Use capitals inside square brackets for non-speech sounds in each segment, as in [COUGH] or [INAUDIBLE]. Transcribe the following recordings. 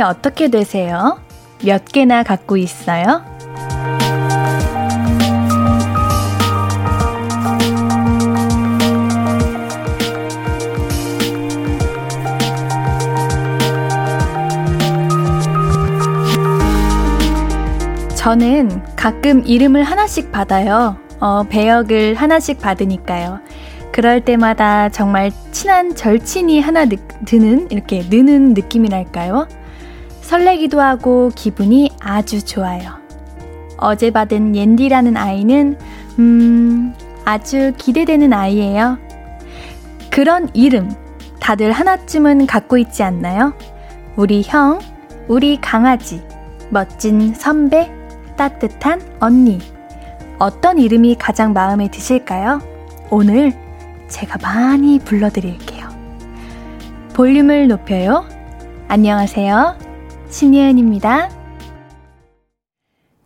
이름이 어떻게 되세요? 몇 개나 갖고 있어요? 저는 가끔 이름을 하나씩 받아요. 어, 배역을 하나씩 받으니까요. 그럴 때마다 정말 친한 절친이 하나 느, 드는, 이렇게 느는 느낌이랄까요? 설레기도 하고 기분이 아주 좋아요. 어제 받은 옌디라는 아이는, 음, 아주 기대되는 아이예요. 그런 이름, 다들 하나쯤은 갖고 있지 않나요? 우리 형, 우리 강아지, 멋진 선배, 따뜻한 언니. 어떤 이름이 가장 마음에 드실까요? 오늘 제가 많이 불러드릴게요. 볼륨을 높여요. 안녕하세요. 신예은입니다.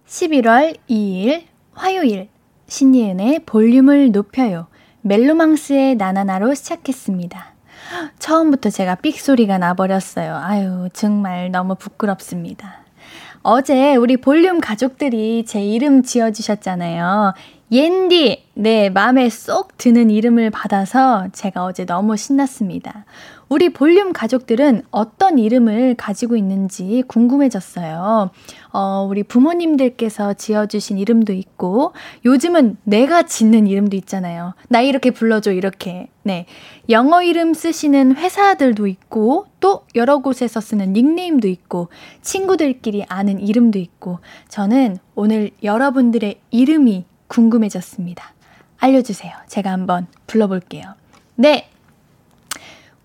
11월 2일 화요일 신예은의 볼륨을 높여요. 멜로망스의 나나나로 시작했습니다. 처음부터 제가 삑소리가 나버렸어요. 아유, 정말 너무 부끄럽습니다. 어제 우리 볼륨 가족들이 제 이름 지어주셨잖아요. 옌디! 네, 마음에 쏙 드는 이름을 받아서 제가 어제 너무 신났습니다. 우리 볼륨 가족들은 어떤 이름을 가지고 있는지 궁금해졌어요. 어, 우리 부모님들께서 지어주신 이름도 있고, 요즘은 내가 짓는 이름도 있잖아요. 나 이렇게 불러줘, 이렇게. 네. 영어 이름 쓰시는 회사들도 있고, 또 여러 곳에서 쓰는 닉네임도 있고, 친구들끼리 아는 이름도 있고, 저는 오늘 여러분들의 이름이 궁금해졌습니다. 알려주세요. 제가 한번 불러볼게요. 네.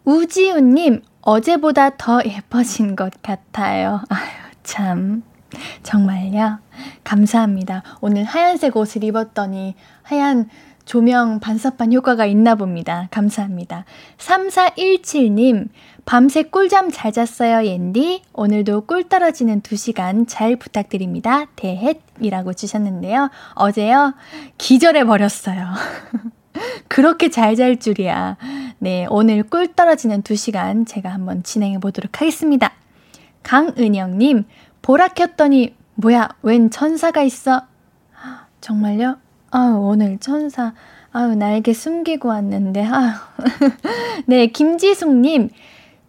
우지우님, 어제보다 더 예뻐진 것 같아요. [LAUGHS] 아유, 참. 정말요? 감사합니다. 오늘 하얀색 옷을 입었더니 하얀 조명 반사판 효과가 있나 봅니다. 감사합니다. 3417님, 밤새 꿀잠 잘 잤어요, 옌디. 오늘도 꿀 떨어지는 2시간 잘 부탁드립니다. 대햇이라고 주셨는데요. 어제요, 기절해 버렸어요. [LAUGHS] 그렇게 잘 잘 줄이야. 네, 오늘 꿀 떨어지는 2시간 제가 한번 진행해 보도록 하겠습니다. 강은영님, 보라 켰더니, 뭐야, 웬 천사가 있어? 정말요? 아유, 오늘 천사. 아유, 날개 숨기고 왔는데, 아유. [LAUGHS] 네, 김지숙님.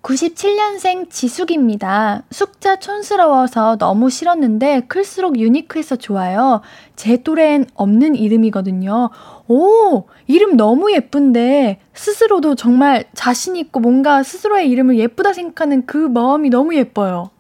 97년생 지숙입니다. 숫자 촌스러워서 너무 싫었는데 클수록 유니크해서 좋아요. 제 또래엔 없는 이름이거든요. 오, 이름 너무 예쁜데 스스로도 정말 자신 있고 뭔가 스스로의 이름을 예쁘다 생각하는 그 마음이 너무 예뻐요.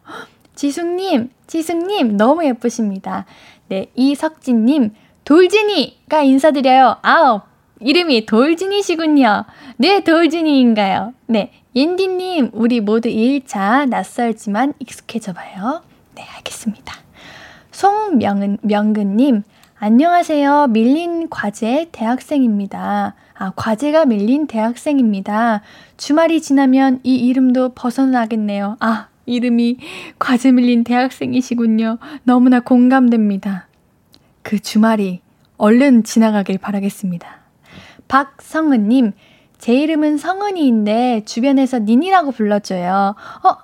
지숙님, 지숙님, 너무 예쁘십니다. 네, 이석진님, 돌진이가 인사드려요. 아우, 이름이 돌진이시군요. 네, 돌진이인가요? 네, 옌디님, 우리 모두 2일차 낯설지만 익숙해져 봐요. 네, 알겠습니다. 송명은, 명근님, 안녕하세요. 밀린 과제 대학생입니다. 아, 과제가 밀린 대학생입니다. 주말이 지나면 이 이름도 벗어나겠네요. 아, 이름이 과제 밀린 대학생이시군요. 너무나 공감됩니다. 그 주말이 얼른 지나가길 바라겠습니다. 박성은님, 제 이름은 성은이인데 주변에서 닌이라고 불러줘요. 어,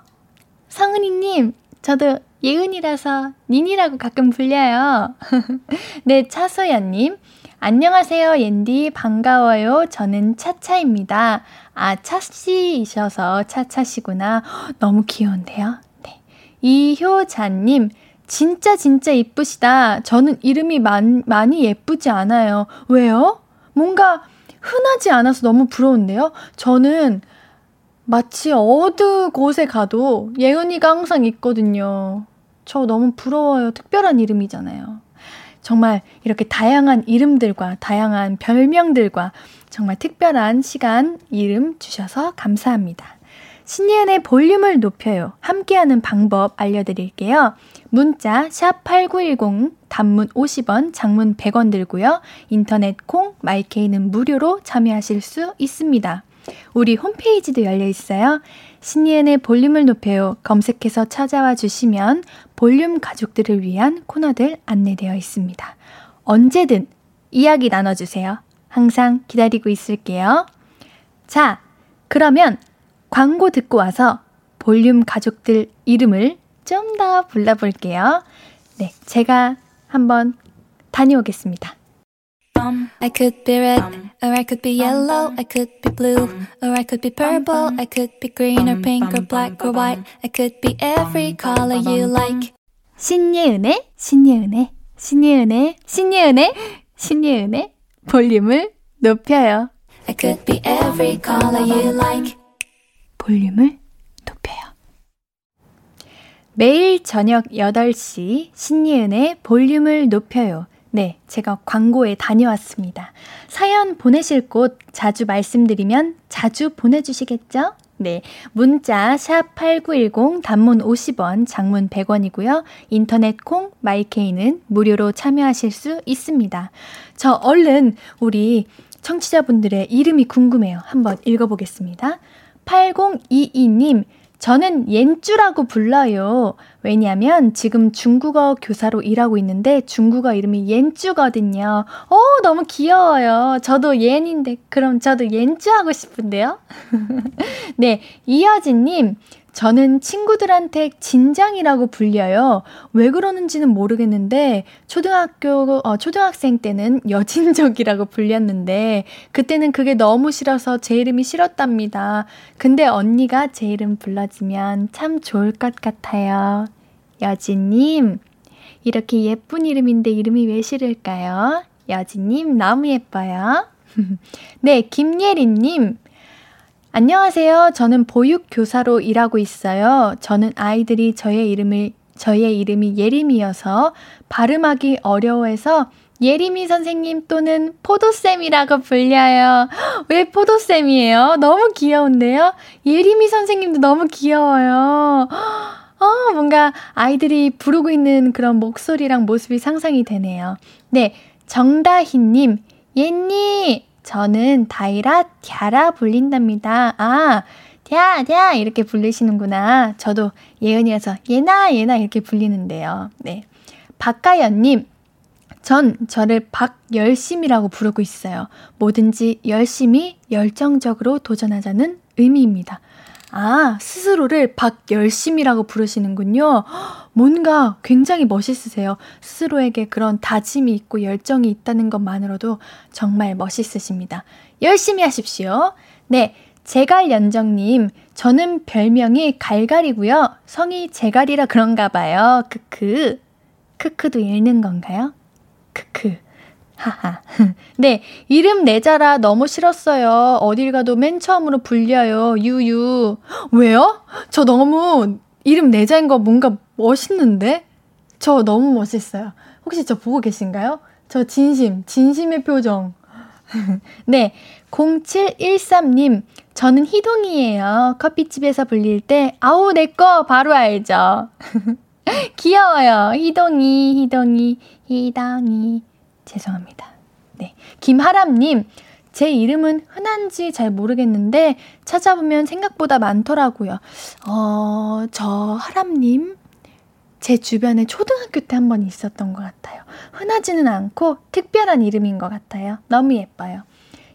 성은이님, 저도 예은이라서 닌이라고 가끔 불려요. [LAUGHS] 네, 차소연님. 안녕하세요, 옌디. 반가워요. 저는 차차입니다. 아, 차씨이셔서 차차시구나. [GASPS] 너무 귀여운데요? 네. 이효자님. 진짜 진짜 이쁘시다. 저는 이름이 많, 많이 예쁘지 않아요. 왜요? 뭔가 흔하지 않아서 너무 부러운데요? 저는 마치 어느 곳에 가도 예은이가 항상 있거든요. 저 너무 부러워요. 특별한 이름이잖아요. 정말 이렇게 다양한 이름들과 다양한 별명들과 정말 특별한 시간 이름 주셔서 감사합니다. 신예은의 볼륨을 높여요. 함께하는 방법 알려드릴게요. 문자 샵8910 단문 50원, 장문 100원 들고요. 인터넷 콩, 마이케이는 무료로 참여하실 수 있습니다. 우리 홈페이지도 열려 있어요. 신예은의 볼륨을 높여요. 검색해서 찾아와 주시면 볼륨 가족들을 위한 코너들 안내되어 있습니다. 언제든 이야기 나눠주세요. 항상 기다리고 있을게요. 자, 그러면 광고 듣고 와서 볼륨 가족들 이름을 좀 더 불러볼게요. 네, 제가 한번 다녀오겠습니다. I could be red, or I could be yellow, I could be blue, or I could be purple, I could be green or pink or black or white, I could be every color you like. 신예은의, 신예은의, 신예은의, 신예은의, 신예은의 볼륨을 높여요. I could be every color you like. 볼륨을 높여요. 매일 저녁 8시 신예은의 볼륨을 높여요. 네, 제가 광고에 다녀왔습니다. 사연 보내실 곳 자주 말씀드리면 자주 보내주시겠죠? 네, 문자 샵 8910 단문 50원, 장문 100원이고요. 인터넷 콩 마이케이는 무료로 참여하실 수 있습니다. 저 얼른 우리 청취자분들의 이름이 궁금해요. 한번 읽어보겠습니다. 8022님, 저는 옌쭈라고 불러요. 왜냐면 지금 중국어 교사로 일하고 있는데 중국어 이름이 옌쭈거든요. 어, 너무 귀여워요. 저도 옌인데 그럼 저도 옌쭈 하고 싶은데요. [LAUGHS] 네, 이여진님. 저는 친구들한테 진장이라고 불려요. 왜 그러는지는 모르겠는데 초등학교 어, 초등학생 때는 여진족이라고 불렸는데 그때는 그게 너무 싫어서 제 이름이 싫었답니다. 근데 언니가 제 이름 불러주면 참 좋을 것 같아요. 여진님 이렇게 예쁜 이름인데 이름이 왜 싫을까요? 여진님 너무 예뻐요. [LAUGHS] 네, 김예린님. 안녕하세요. 저는 보육교사로 일하고 있어요. 저는 아이들이 저의 이름을, 저의 이름이 예림이어서 발음하기 어려워해서 예림이 선생님 또는 포도쌤이라고 불려요. [GASPS] 왜 포도쌤이에요? 너무 귀여운데요? 예림이 선생님도 너무 귀여워요. [GASPS] 어, 뭔가 아이들이 부르고 있는 그런 목소리랑 모습이 상상이 되네요. 네, 정다희님, 예니, 저는 다이라 갸라 불린답니다. 아, 갸, 갸 이렇게 불리시는구나. 저도 예은이어서 예나, 예나 이렇게 불리는데요. 네. 박가연님, 전 저를 박열심이라고 부르고 있어요. 뭐든지 열심히 열정적으로 도전하자는 의미입니다. 아, 스스로를 박열심이라고 부르시는군요. 뭔가 굉장히 멋있으세요. 스스로에게 그런 다짐이 있고 열정이 있다는 것만으로도 정말 멋있으십니다. 열심히 하십시오. 네. 제갈연정님, 저는 별명이 갈갈이고요. 성이 제갈이라 그런가 봐요. 크크. 크크도 읽는 건가요? 크크. 하하. [LAUGHS] 네, 이름 내자라 너무 싫었어요. 어딜 가도 맨 처음으로 불려요. 유유. 왜요? 저 너무 이름 내자인 거 뭔가 멋있는데? 저 너무 멋있어요. 혹시 저 보고 계신가요? 저 진심, 진심의 표정. [LAUGHS] 네, 0713님, 저는 희동이에요. 커피집에서 불릴 때, 아우, 내 거 바로 알죠? [LAUGHS] 귀여워요. 희동이, 희동이, 희동이. 죄송합니다. 네. 김하람님, 제 이름은 흔한지 잘 모르겠는데 찾아보면 생각보다 많더라고요. 어, 저 하람님, 제 주변에 초등학교 때 한 번 있었던 것 같아요. 흔하지는 않고 특별한 이름인 것 같아요. 너무 예뻐요.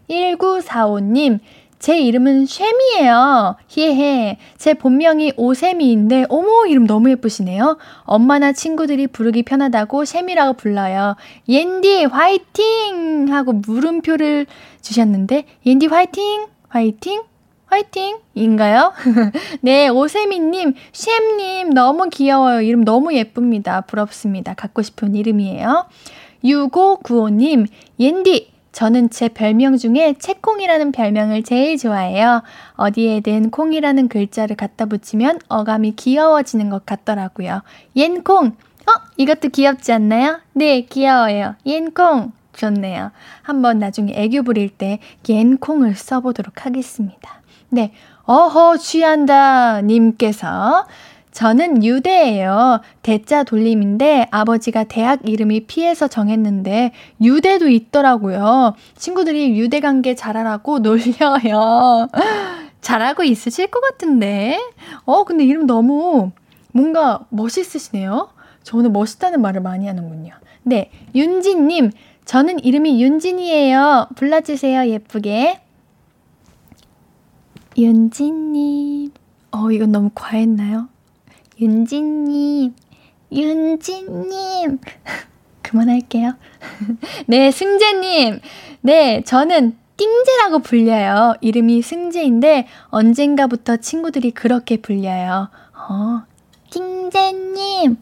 1945님, 제 이름은 쉐미예요. 히헤. 제 본명이 오세미인데 어머 이름 너무 예쁘시네요. 엄마나 친구들이 부르기 편하다고 쉐미라고 불러요. 옌디 화이팅 하고 물음표를 주셨는데 옌디 화이팅 화이팅 화이팅 인가요? [LAUGHS] 네, 오세미님, 쉐님 너무 귀여워요. 이름 너무 예쁩니다. 부럽습니다. 갖고 싶은 이름이에요. 6595님, 옌디, 저는 제 별명 중에 채콩이라는 별명을 제일 좋아해요. 어디에든 콩이라는 글자를 갖다 붙이면 어감이 귀여워지는 것 같더라고요. 옌콩! 어? 이것도 귀엽지 않나요? 네, 귀여워요. 옌콩! 좋네요. 한번 나중에 애교 부릴 때 옌콩을 써보도록 하겠습니다. 네, 어허, 취한다. 님께서 저는 유대예요. 대자 돌림인데 아버지가 대학 이름이 피해서 정했는데 유대도 있더라고요. 친구들이 유대 관계 잘하라고 [LAUGHS] 놀려요. 잘하고 있으실 것 같은데. 어, 근데 이름 너무 뭔가 멋있으시네요. 저는 멋있다는 말을 많이 하는군요. 네, 윤진님. 저는 이름이 윤진이에요. 불러주세요, 예쁘게. 윤진님. 어, 이건 너무 과했나요? 윤지님, 윤지님. [LAUGHS] 그만할게요. [LAUGHS] 네, 승재님. 네, 저는 띵재라고 불려요. 이름이 승재인데 언젠가부터 친구들이 그렇게 불려요. 어, 띵재님.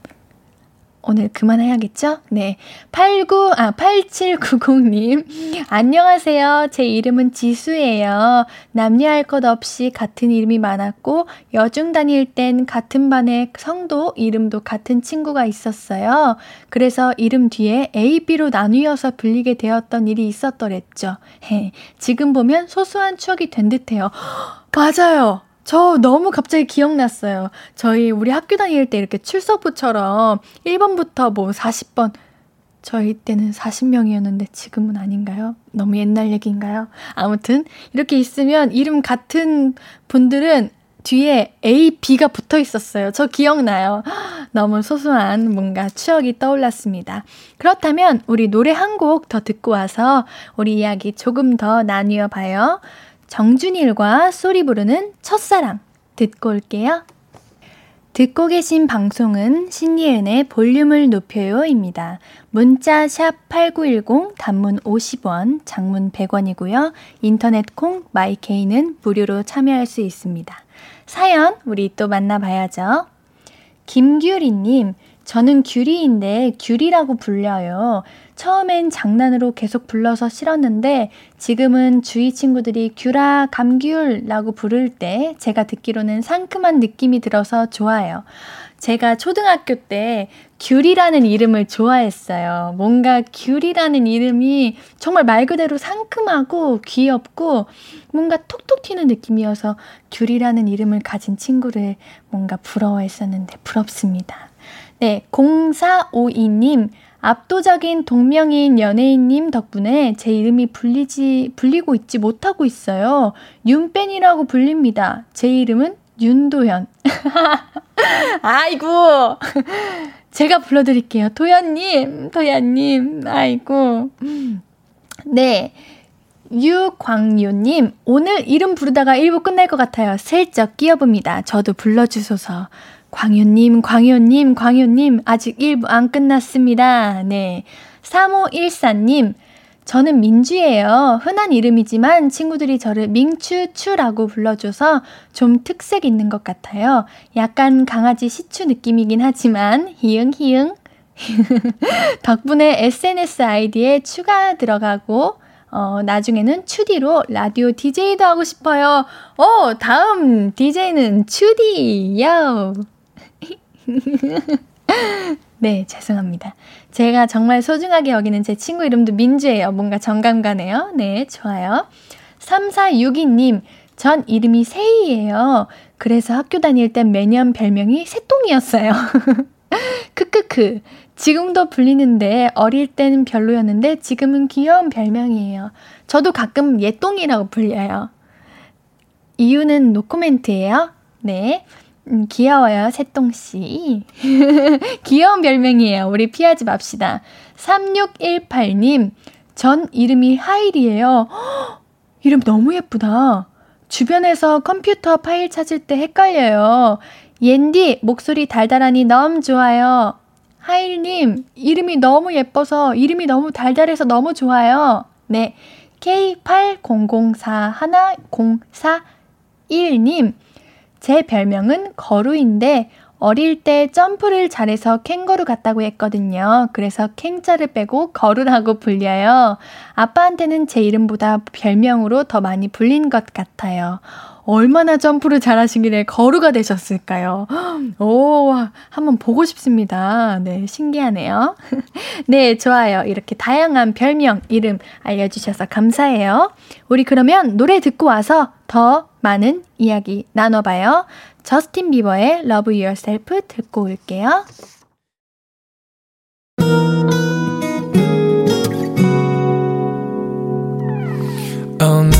오늘 그만해야겠죠? 네. 89, 아, 8790님. [LAUGHS] 안녕하세요. 제 이름은 지수예요. 남녀할 것 없이 같은 이름이 많았고, 여중 다닐 땐 같은 반에 성도, 이름도 같은 친구가 있었어요. 그래서 이름 뒤에 A, B로 나뉘어서 불리게 되었던 일이 있었더랬죠. 해. 지금 보면 소소한 추억이 된 듯해요. [GASPS] 맞아요. 저 너무 갑자기 기억났어요. 저희 우리 학교 다닐 때 이렇게 출석부처럼 1번부터 뭐 40번 저희 때는 40명이었는데 지금은 아닌가요? 너무 옛날 얘기인가요? 아무튼 이렇게 있으면 이름 같은 분들은 뒤에 A, B가 붙어 있었어요. 저 기억나요. [GASPS] 너무 소소한 뭔가 추억이 떠올랐습니다. 그렇다면 우리 노래 한 곡 더 듣고 와서 우리 이야기 조금 더 나뉘어 봐요. 정준일과 소리 부르는 첫사랑 듣고 올게요. 듣고 계신 방송은 신예은의 볼륨을 높여요입니다. 문자 샵8910 단문 50원, 장문 100원이고요. 인터넷 콩 마이케이는 무료로 참여할 수 있습니다. 사연 우리 또 만나봐야죠. 김규리 님, 저는 규리인데 규리라고 불려요. 처음엔 장난으로 계속 불러서 싫었는데 지금은 주위 친구들이 규라, 감귤라고 부를 때 제가 듣기로는 상큼한 느낌이 들어서 좋아요. 제가 초등학교 때 귤이라는 이름을 좋아했어요. 뭔가 귤이라는 이름이 정말 말 그대로 상큼하고 귀엽고 뭔가 톡톡 튀는 느낌이어서 귤이라는 이름을 가진 친구를 뭔가 부러워했었는데 부럽습니다. 네, 0452님. 압도적인 동명이인 연예인님 덕분에 제 이름이 불리지, 불리고 있지 못하고 있어요. 윤뺀이라고 불립니다. 제 이름은 윤도현. [LAUGHS] 아이고. 제가 불러드릴게요. 도현님, 도현님, 아이고. 네. 유광유님, 오늘 이름 부르다가 1부 끝날 것 같아요. 슬쩍 끼어봅니다. 저도 불러주소서. 광효님, 광효님, 광효님, 아직 1부 안 끝났습니다. 네. 3514님, 저는 민주예요. 흔한 이름이지만 친구들이 저를 민추추라고 불러줘서 좀 특색 있는 것 같아요. 약간 강아지 시추 느낌이긴 하지만, 히응, 히응. [LAUGHS] 덕분에 SNS 아이디에 추가 들어가고, 어, 나중에는 추디로 라디오 DJ도 하고 싶어요. 어, 다음 DJ는 추디요. [LAUGHS] 네, 죄송합니다. 제가 정말 소중하게 여기는 제 친구 이름도 민주예요. 뭔가 정감 가네요. 네, 좋아요. 3462님, 전 이름이 세이예요. 그래서 학교 다닐 땐 매년 별명이 새똥이었어요. [LAUGHS] 크크크. 지금도 불리는데 어릴 때는 별로였는데 지금은 귀여운 별명이에요. 저도 가끔 예똥이라고 불려요. 이유는 노코멘트예요. 네. 음, 귀여워요, 새똥씨. [LAUGHS] 귀여운 별명이에요. 우리 피하지 맙시다. 3618님, 전 이름이 하일이에요. 허, [GASPS] 이름 너무 예쁘다. 주변에서 컴퓨터 파일 찾을 때 헷갈려요. 옌디, 목소리 달달하니 너무 좋아요. 하일님, 이름이 너무 예뻐서, 이름이 너무 달달해서 너무 좋아요. 네. K80041041님, 제 별명은 거루인데 어릴 때 점프를 잘해서 캥거루 같다고 했거든요. 그래서 캥자를 빼고 거루라고 불려요. 아빠한테는 제 이름보다 별명으로 더 많이 불린 것 같아요. 얼마나 점프를 잘하시길래 거루가 되셨을까요? [GASPS] 오, 한번 보고 싶습니다. 네, 신기하네요. [LAUGHS] 네, 좋아요. 이렇게 다양한 별명, 이름 알려주셔서 감사해요. 우리 그러면 노래 듣고 와서 더 많은 이야기 나눠봐요. 저스틴 비버의 Love Yourself 듣고 올게요. 오늘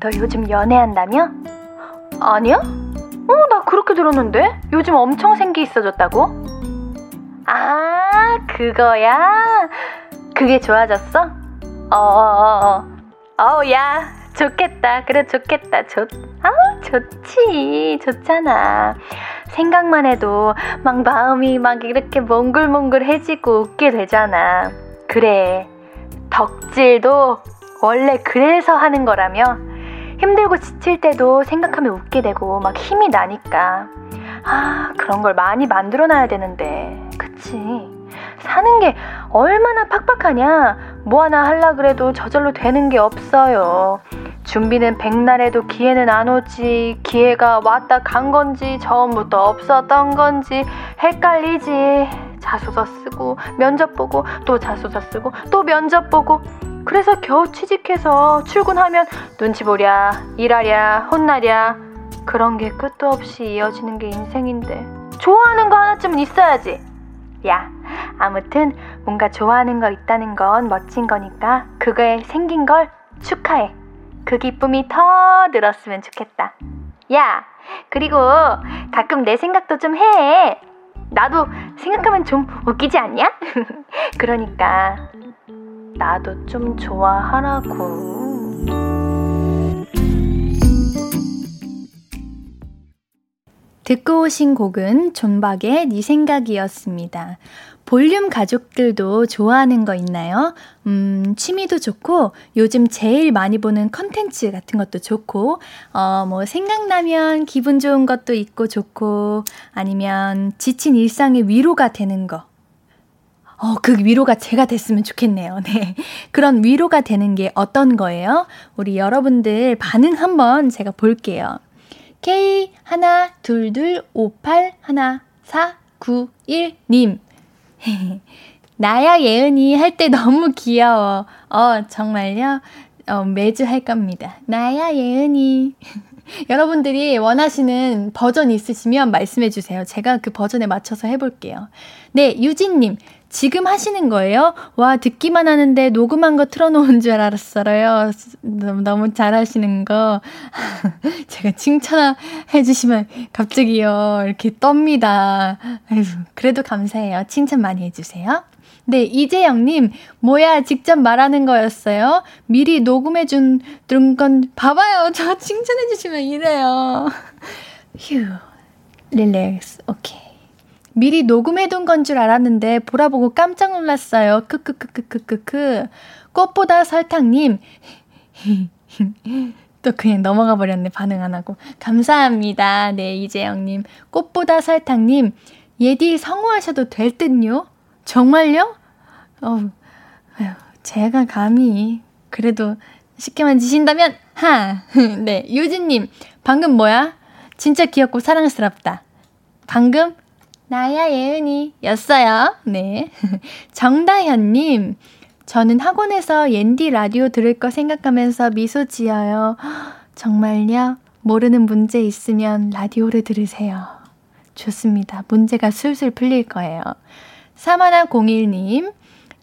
너 요즘 연애한다며? 아니야? 어, 나 그렇게 들었는데? 요즘 엄청 생기 있어졌다고? 아, 그거야? 그게 좋아졌어? 어어어어. 어우, 야, 좋겠다. 그래, 좋겠다. 좋, 아 좋지. 좋잖아. 생각만 해도 막 마음이 막 이렇게 몽글몽글해지고 웃게 되잖아. 그래. 덕질도 원래 그래서 하는 거라며 힘들고 지칠 때도 생각하면 웃게 되고 막 힘이 나니까. 아 그런 걸 많이 만들어 놔야 되는데. 그치 사는 게 얼마나 팍팍하냐 뭐 하나 할라 그래도 저절로 되는 게 없어요 준비는 백날 해도 기회는 안 오지 기회가 왔다 간 건지 처음부터 없었던 건지 헷갈리지 자소서 쓰고 면접 보고 또 자소서 쓰고 또 면접 보고 그래서 겨우 취직해서 출근하면 눈치 보랴, 일하랴, 혼나랴. 그런 게 끝도 없이 이어지는 게 인생인데. 좋아하는 거 하나쯤은 있어야지. 야, 아무튼 뭔가 좋아하는 거 있다는 건 멋진 거니까 그거에 생긴 걸 축하해. 그 기쁨이 더 늘었으면 좋겠다. 야, 그리고 가끔 내 생각도 좀 해. 나도 생각하면 좀 웃기지 않냐? [LAUGHS] 그러니까 나도 좀 좋아하라고. 듣고 오신 곡은 존박의 네 생각이었습니다. 볼륨 가족들도 좋아하는 거 있나요? 음, 취미도 좋고, 요즘 제일 많이 보는 컨텐츠 같은 것도 좋고, 어, 뭐, 생각나면 기분 좋은 것도 있고 좋고, 아니면 지친 일상의 위로가 되는 거. 어, 그 위로가 제가 됐으면 좋겠네요. [LAUGHS] 네. 그런 위로가 되는 게 어떤 거예요? 우리 여러분들 반응 한번 제가 볼게요. K 하나 둘둘 58 하나 4 9 1님. 나야 예은이 할 때 너무 귀여워. 어, 정말요? 어, 매주 할 겁니다. 나야 예은이. [LAUGHS] 여러분들이 원하시는 버전 있으시면 말씀해 주세요. 제가 그 버전에 맞춰서 해볼게요. 네, 유진님. 지금 하시는 거예요? 와, 듣기만 하는데 녹음한 거 틀어놓은 줄 알았어요. 너무, 너무 잘하시는 거. [LAUGHS] 제가 칭찬해 주시면 갑자기요, 이렇게 떱니다. 그래도 감사해요. 칭찬 많이 해주세요. 네, 이재영님, 뭐야, 직접 말하는 거였어요? 미리 녹음해준, 건, 봐봐요. 저 칭찬해주시면 이래요. 휴, 릴렉스, 오케이. 미리 녹음해둔 건 줄 알았는데 보라 보고 깜짝 놀랐어요. 크크크크크크크. 꽃보다 설탕님. [LAUGHS] 또 그냥 넘어가 버렸네. 반응 안 하고. 감사합니다. 네, 이재영님. 꽃보다 설탕님. 예디 성우하셔도 될 듯요? 정말요? 어, 아유, 제가 감히. 그래도 쉽게 만지신다면, 하! [LAUGHS] 네, 유진님. 방금 뭐야? 진짜 귀엽고 사랑스럽다. 방금 나야 예은이 였어요. 네. [LAUGHS] 정다현님, 저는 학원에서 옌디 라디오 들을 거 생각하면서 미소 지어요. [GASPS] 정말요? 모르는 문제 있으면 라디오를 들으세요. 좋습니다. 문제가 술술 풀릴 거예요. 사마나 01님,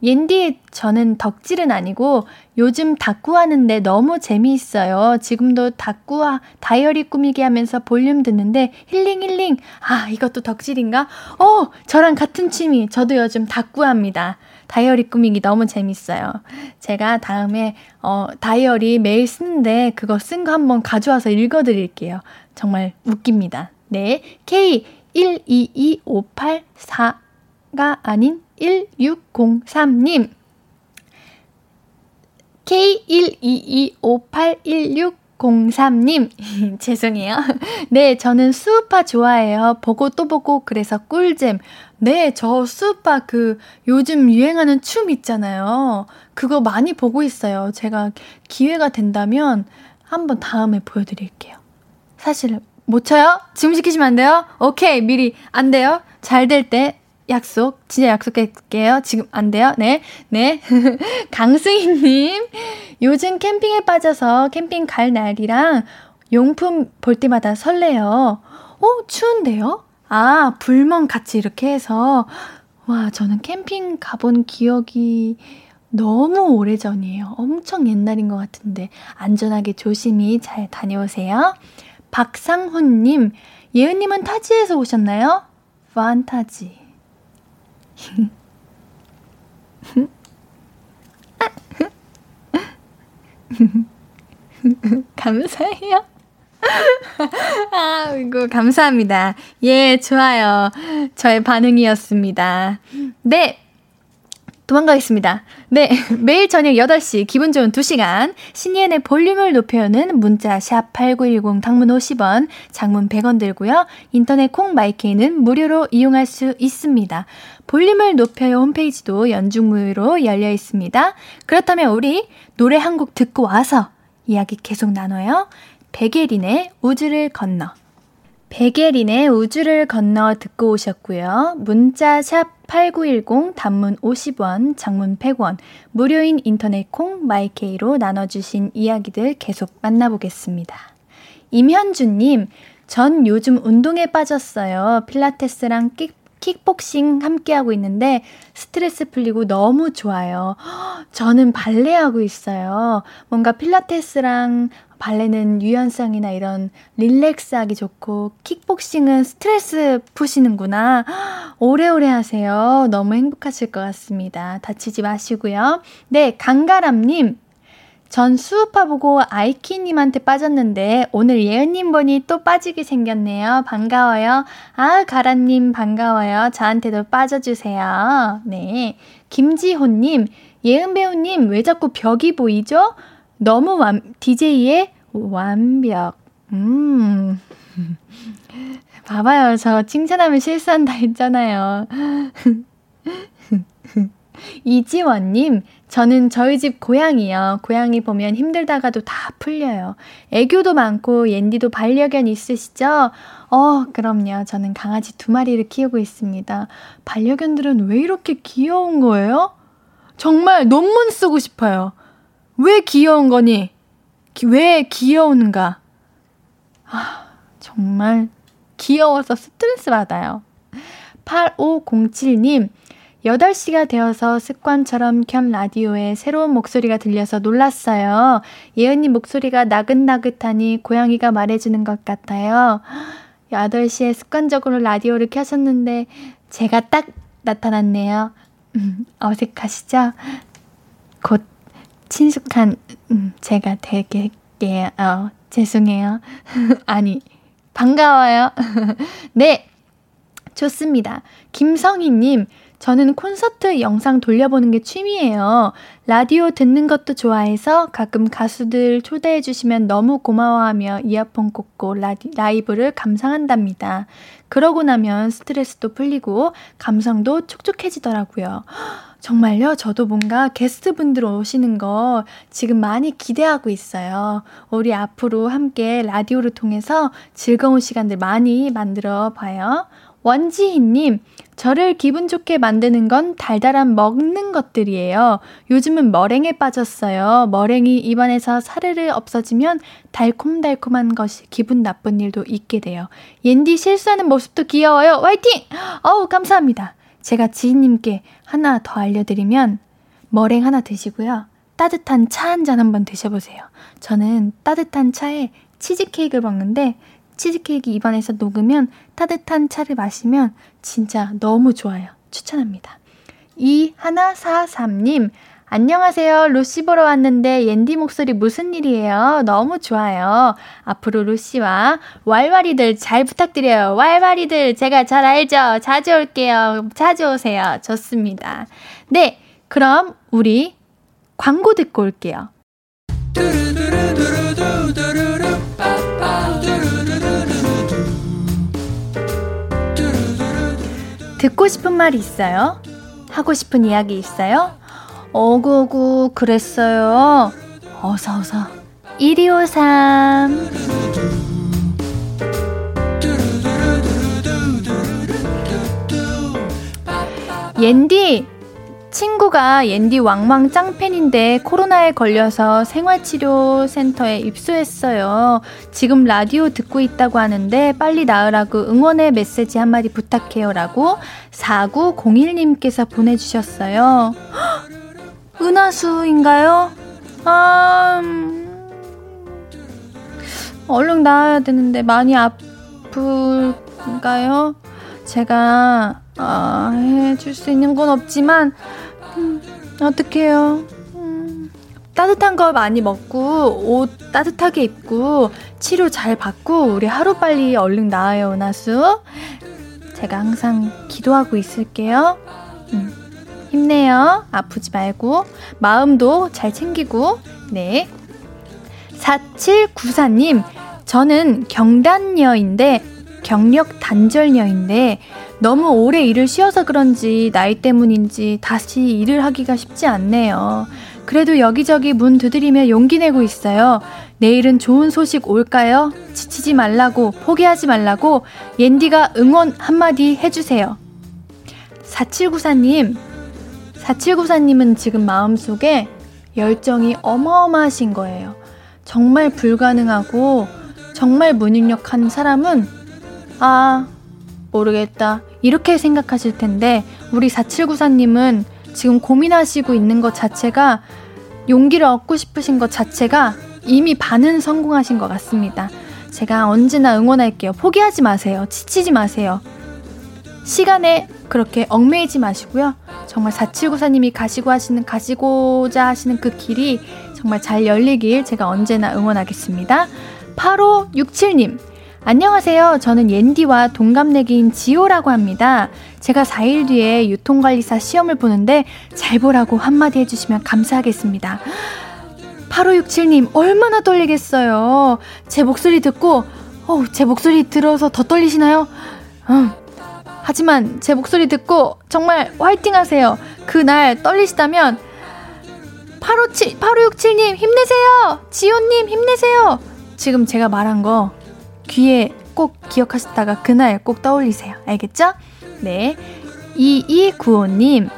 옌디, 저는 덕질은 아니고 요즘 다꾸 하는데 너무 재미있어요. 지금도 다꾸와 다이어리 꾸미기 하면서 볼륨 듣는데 힐링 힐링. 아, 이것도 덕질인가? 어, 저랑 같은 취미. 저도 요즘 다꾸 합니다. 다이어리 꾸미기 너무 재밌어요. 제가 다음에 어, 다이어리 매일 쓰는데 그거 쓴 거 한번 가져와서 읽어 드릴게요. 정말 웃깁니다. 네. K 122584가 아닌 K122581603님, K122581603님, [LAUGHS] 죄송해요. 네, 저는 수우파 좋아해요. 보고 또 보고 그래서 꿀잼. 네, 저 수우파 그 요즘 유행하는 춤 있잖아요. 그거 많이 보고 있어요. 제가 기회가 된다면 한번 다음에 보여드릴게요. 사실 못 쳐요? 지금 시키시면 안 돼요? 오케이, 미리 안 돼요? 잘 될 때 약속, 진짜 약속할게요. 지금 안 돼요? 네, 네. [LAUGHS] 강수희님, 요즘 캠핑에 빠져서 캠핑 갈 날이랑 용품 볼 때마다 설레요. 어, 추운데요? 아, 불멍 같이 이렇게 해서. 와, 저는 캠핑 가본 기억이 너무 오래 전이에요. 엄청 옛날인 것 같은데. 안전하게 조심히 잘 다녀오세요. 박상훈님, 예은님은 타지에서 오셨나요? 판타지. 감사해요. [LAUGHS] 아, 이거 감사합니다. 예, 좋아요. 저의 반응이었습니다. 네. 도망가겠습니다. 네. [LAUGHS] 매일 저녁 8시 기분 좋은 2시간 신예은의 볼륨을 높여요는 문자 샵 8910 단문 50원, 장문 100원 들고요. 인터넷 콩 마이케이는 무료로 이용할 수 있습니다. 볼륨을 높여요 홈페이지도 연중무휴로 열려 있습니다. 그렇다면 우리 노래 한 곡 듣고 와서 이야기 계속 나눠요. 백예린의 우주를 건너. 백예린의 우주를 건너 듣고 오셨고요. 문자 샵 8910 단문 50원, 장문 100원, 무료인 인터넷 콩 마이케이로 나눠주신 이야기들 계속 만나보겠습니다. 임현주님, 전 요즘 운동에 빠졌어요. 필라테스랑 킥, 킥복싱 함께하고 있는데 스트레스 풀리고 너무 좋아요. 저는 발레 하고 있어요. 뭔가 필라테스랑 발레는 유연성이나 이런 릴렉스하기 좋고 킥복싱은 스트레스 푸시는구나. 오래오래 하세요. 너무 행복하실 것 같습니다. 다치지 마시고요. 네, 강가람님. 전 수우파 보고 아이키님한테 빠졌는데 오늘 예은님 보니 또 빠지게 생겼네요. 반가워요. 아, 가라님 반가워요. 저한테도 빠져주세요. 네. 김지호님, 예은 배우님 왜 자꾸 벽이 보이죠? 너무 완, DJ의 완벽. 음. [LAUGHS] 봐봐요. 저 칭찬하면 실수한다 했잖아요. [LAUGHS] 이지원님, 저는 저희 집 고양이요. 고양이 보면 힘들다가도 다 풀려요. 애교도 많고 옌디도 반려견 있으시죠? 어, 그럼요. 저는 강아지 두 마리를 키우고 있습니다. 반려견들은 왜 이렇게 귀여운 거예요? 정말 논문 쓰고 싶어요. 왜 귀여운 거니? 왜 귀여운가? 아, 정말 귀여워서 스트레스 받아요. 8507님, 8시가 되어서 습관처럼 켠 라디오에 새로운 목소리가 들려서 놀랐어요. 예은님 목소리가 나긋나긋하니 고양이가 말해주는 것 같아요. 8시에 습관적으로 라디오를 켜셨는데 제가 딱 나타났네요. 음, 어색하시죠? 곧 친숙한 음, 제가 되게 어, 죄송해요. [LAUGHS] 아니 반가워요. [LAUGHS] 네 좋습니다. 김성희님 저는 콘서트 영상 돌려보는 게 취미예요. 라디오 듣는 것도 좋아해서 가끔 가수들 초대해 주시면 너무 고마워하며 이어폰 꽂고 라디, 라이브를 감상한답니다. 그러고 나면 스트레스도 풀리고 감성도 촉촉해지더라고요. [GASPS] 정말요? 저도 뭔가 게스트분들 오시는 거 지금 많이 기대하고 있어요. 우리 앞으로 함께 라디오를 통해서 즐거운 시간들 많이 만들어 봐요. 원지희님, 저를 기분 좋게 만드는 건 달달한 먹는 것들이에요. 요즘은 머랭에 빠졌어요. 머랭이 입안에서 사르르 없어지면 달콤달콤한 것이 기분 나쁜 일도 있게 돼요. 옌디 실수하는 모습도 귀여워요. 화이팅! 어우, 감사합니다. 제가 지인님께 하나 더 알려드리면 머랭 하나 드시고요. 따뜻한 차 한 잔 한번 드셔보세요. 저는 따뜻한 차에 치즈케이크를 먹는데 치즈케이크 입안에서 녹으면 따뜻한 차를 마시면 진짜 너무 좋아요. 추천합니다. 이하나사삼님 안녕하세요. 루시 보러 왔는데 옌디 목소리 무슨 일이에요? 너무 좋아요. 앞으로 루시와 왈왈이들 잘 부탁드려요. 왈왈이들 제가 잘 알죠? 자주 올게요. 자주 오세요. 좋습니다. 네, 그럼 우리 광고 듣고 올게요. 듣고 싶은 말이 있어요? 하고 싶은 이야기 있어요? 어구어구 그랬어요. 어서 어서 1253 옌디 친구가 옌디 왕왕 짱팬인데 코로나에 걸려서 생활치료센터에 입소했어요. 지금 라디오 듣고 있다고 하는데 빨리 나으라고 응원의 메시지 한마디 부탁해요. 라고 4901님께서 보내주셨어요. 은하수인가요? 아, 음, 얼른 나아야 되는데 많이 아플까요? 제가 아, 해줄 수 있는 건 없지만 음, 어떡해요. 음, 따뜻한 거 많이 먹고 옷 따뜻하게 입고 치료 잘 받고 우리 하루빨리 얼른 나아요, 은하수. 제가 항상 기도하고 있을게요. 음. 힘내요. 아프지 말고. 마음도 잘 챙기고. 네. 4794님, 저는 경단녀인데, 경력 단절녀인데, 너무 오래 일을 쉬어서 그런지, 나이 때문인지, 다시 일을 하기가 쉽지 않네요. 그래도 여기저기 문 두드리며 용기 내고 있어요. 내일은 좋은 소식 올까요? 지치지 말라고, 포기하지 말라고, 옌디가 응원 한마디 해주세요. 4794님, 4794님은 지금 마음속에 열정이 어마어마하신 거예요. 정말 불가능하고 정말 무능력한 사람은 아, 모르겠다. 이렇게 생각하실 텐데 우리 4794님은 지금 고민하시고 있는 것 자체가 용기를 얻고 싶으신 것 자체가 이미 반은 성공하신 것 같습니다. 제가 언제나 응원할게요. 포기하지 마세요. 지치지 마세요. 시간에 그렇게 얽매이지 마시고요. 정말 4794님이 가시고 하시는, 가시고자 하시는 그 길이 정말 잘 열리길 제가 언제나 응원하겠습니다. 8567님. 안녕하세요. 저는 옌디와 동갑내기인 지호라고 합니다. 제가 4일 뒤에 유통관리사 시험을 보는데 잘 보라고 한마디 해주시면 감사하겠습니다. 8567님, 얼마나 떨리겠어요. 제 목소리 듣고, 어, 제 목소리 들어서 더 떨리시나요? 음, 하지만 제 목소리 듣고 정말 화이팅 하세요. 그날 떨리시다면 857, 8567님 힘내세요! 지호님 힘내세요! 지금 제가 말한 거 귀에 꼭 기억하셨다가 그날 꼭 떠올리세요. 알겠죠? 네. 2295님,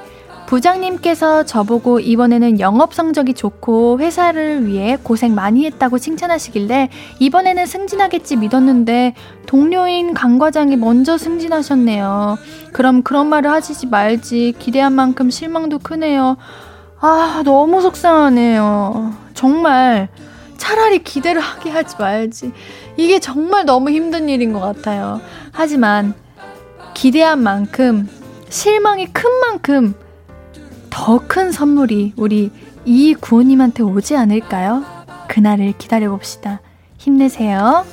부장님께서 저보고 이번에는 영업 성적이 좋고 회사를 위해 고생 많이 했다고 칭찬하시길래 이번에는 승진하겠지 믿었는데 동료인 강 과장이 먼저 승진하셨네요. 그럼 그런 말을 하시지 말지 기대한 만큼 실망도 크네요. 아, 너무 속상하네요. 정말 차라리 기대를 하게 하지 말지. 이게 정말 너무 힘든 일인 것 같아요. 하지만 기대한 만큼 실망이 큰 만큼 더 큰 선물이 우리 이 구호님한테 오지 않을까요? 그날을 기다려봅시다. 힘내세요.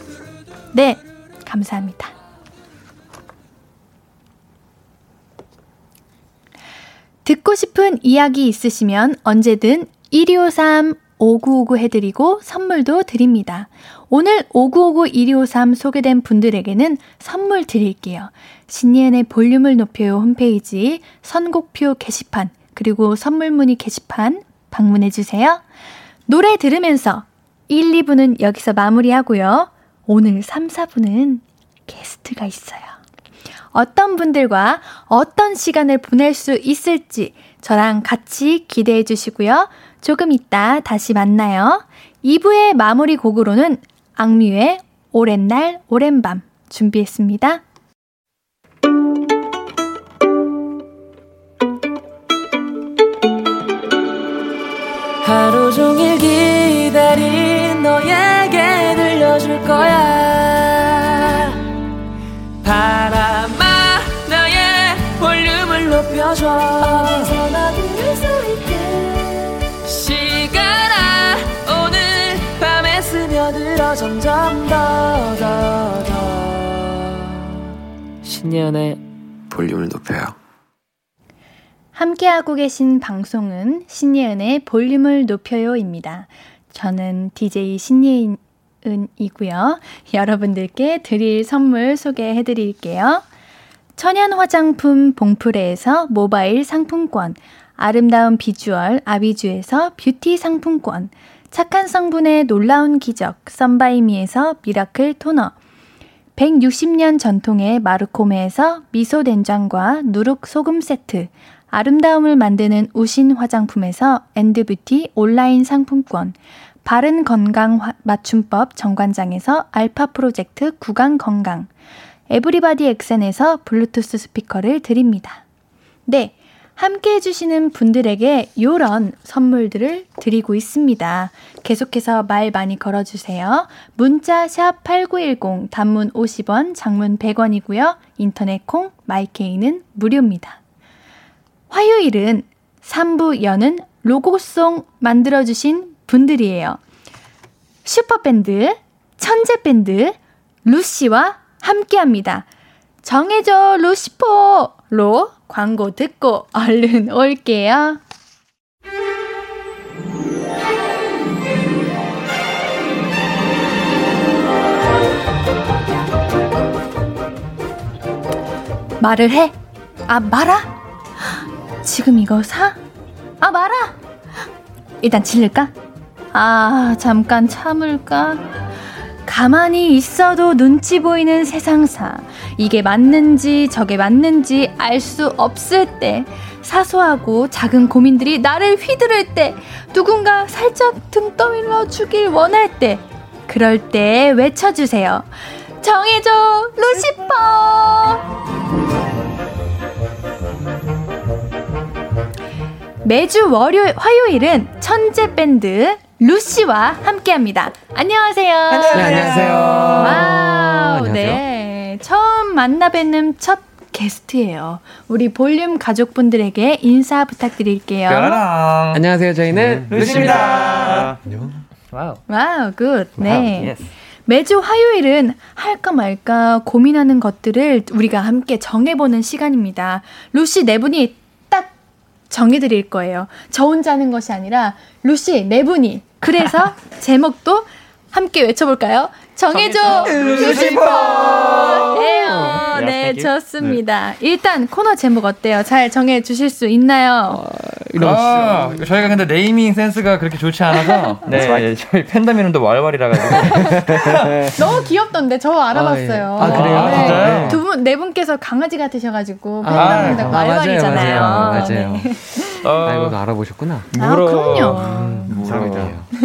네, 감사합니다. 듣고 싶은 이야기 있으시면 언제든 1253 5959 해드리고 선물도 드립니다. 오늘 5959 1253 소개된 분들에게는 선물 드릴게요. 신예은의 볼륨을 높여요 홈페이지 선곡표 게시판 그리고 선물 문의 게시판 방문해 주세요. 노래 들으면서 1, 2부는 여기서 마무리하고요. 오늘 3, 4부는 게스트가 있어요. 어떤 분들과 어떤 시간을 보낼 수 있을지 저랑 같이 기대해 주시고요. 조금 이따 다시 만나요. 2부의 마무리 곡으로는 악뮤의 오랜 날, 오랜 밤 준비했습니다. 하루 종일 기다린 너에게 들려줄 거야 바람아 나의 볼륨을 높여줘 점점 더 더 더 신예은의 볼륨을 높여요 함께하고 계신 방송은 신예은의 볼륨을 높여요입니다. 저는 DJ 신예은이고요. 여러분들께 드릴 선물 소개해 드릴게요. 천연 화장품 봉프레에서 모바일 상품권, 아름다운 비주얼 아비주에서 뷰티 상품권, 착한 성분의 놀라운 기적 썬바이미에서 미라클 토너, 160년 전통의 마르코메에서 미소 된장과 누룩 소금 세트, 아름다움을 만드는 우신 화장품에서 엔드뷰티 온라인 상품권, 바른 건강 맞춤법 정관장에서 알파 프로젝트 구강 건강, 에브리바디 엑센에서 블루투스 스피커를 드립니다. 네. 함께 해주시는 분들에게 요런 선물들을 드리고 있습니다. 계속해서 말 많이 걸어주세요. 문자 샵8910 단문 50원, 장문 100원이고요. 인터넷 콩, 마이케이는 무료입니다. 화요일은 3부 여는 로고송 만들어주신 분들이에요. 슈퍼밴드, 천재밴드, 루시와 함께 합니다. 정해줘, 루시포 로 광고 듣고 얼른 올게요. 말을 해? 아, 말아? 지금 이거 사? 아, 말아! 일단 질를까? 아, 잠깐 참을까? 가만히 있어도 눈치 보이는 세상사. 이게 맞는지 저게 맞는지 알 수 없을 때. 사소하고 작은 고민들이 나를 휘두를 때. 누군가 살짝 등 떠밀어 주길 원할 때. 그럴 때 외쳐주세요. 정해줘, 루시퍼! 매주 월요일, 화요일은 천재 밴드 루시와 함께 합니다. 안녕하세요. 안녕하세요. 네, 안녕하세요. wow, 안녕하세요. 네. 처음 만나 뵙는 첫 게스트예요. 우리 볼륨 가족분들에게 인사 부탁드릴게요. 뾰라랑. 안녕하세요. 저희는 네, 루시입니다. wow. wow, good. 네. wow, 매주 화요일은 할까 말까 고민하는 것들을 우리가 함께 정해보는 시간입니다. 루시 네 분이 딱 정해드릴 거예요. 저 혼자 하는 것이 아니라 루시 네 분이 그래서 [LAUGHS] 제목도 함께 외쳐볼까요? 정해줘 루시퍼 예요. 네, 좋습니다. 네. 일단 코너 제목 어때요? 잘 정해 주실 수 있나요? 어, 아, 저희가 근데 네이밍 센스가 그렇게 좋지 않아서 [LAUGHS] 네, 저희 팬덤 이름도 왈왈이라 가지고 [LAUGHS] 너무 귀엽던데 저 알아봤어요. 아, 예. 아 그래요? 아, 네. 두분 네 분께서 강아지 같으셔가지고 팬덤 아, 왈왈이잖아요. 맞아요, 맞아요. 맞아요. 네. 어, 아이고 알아보셨구나. 물어. 아, 그럼요. 음, 물어.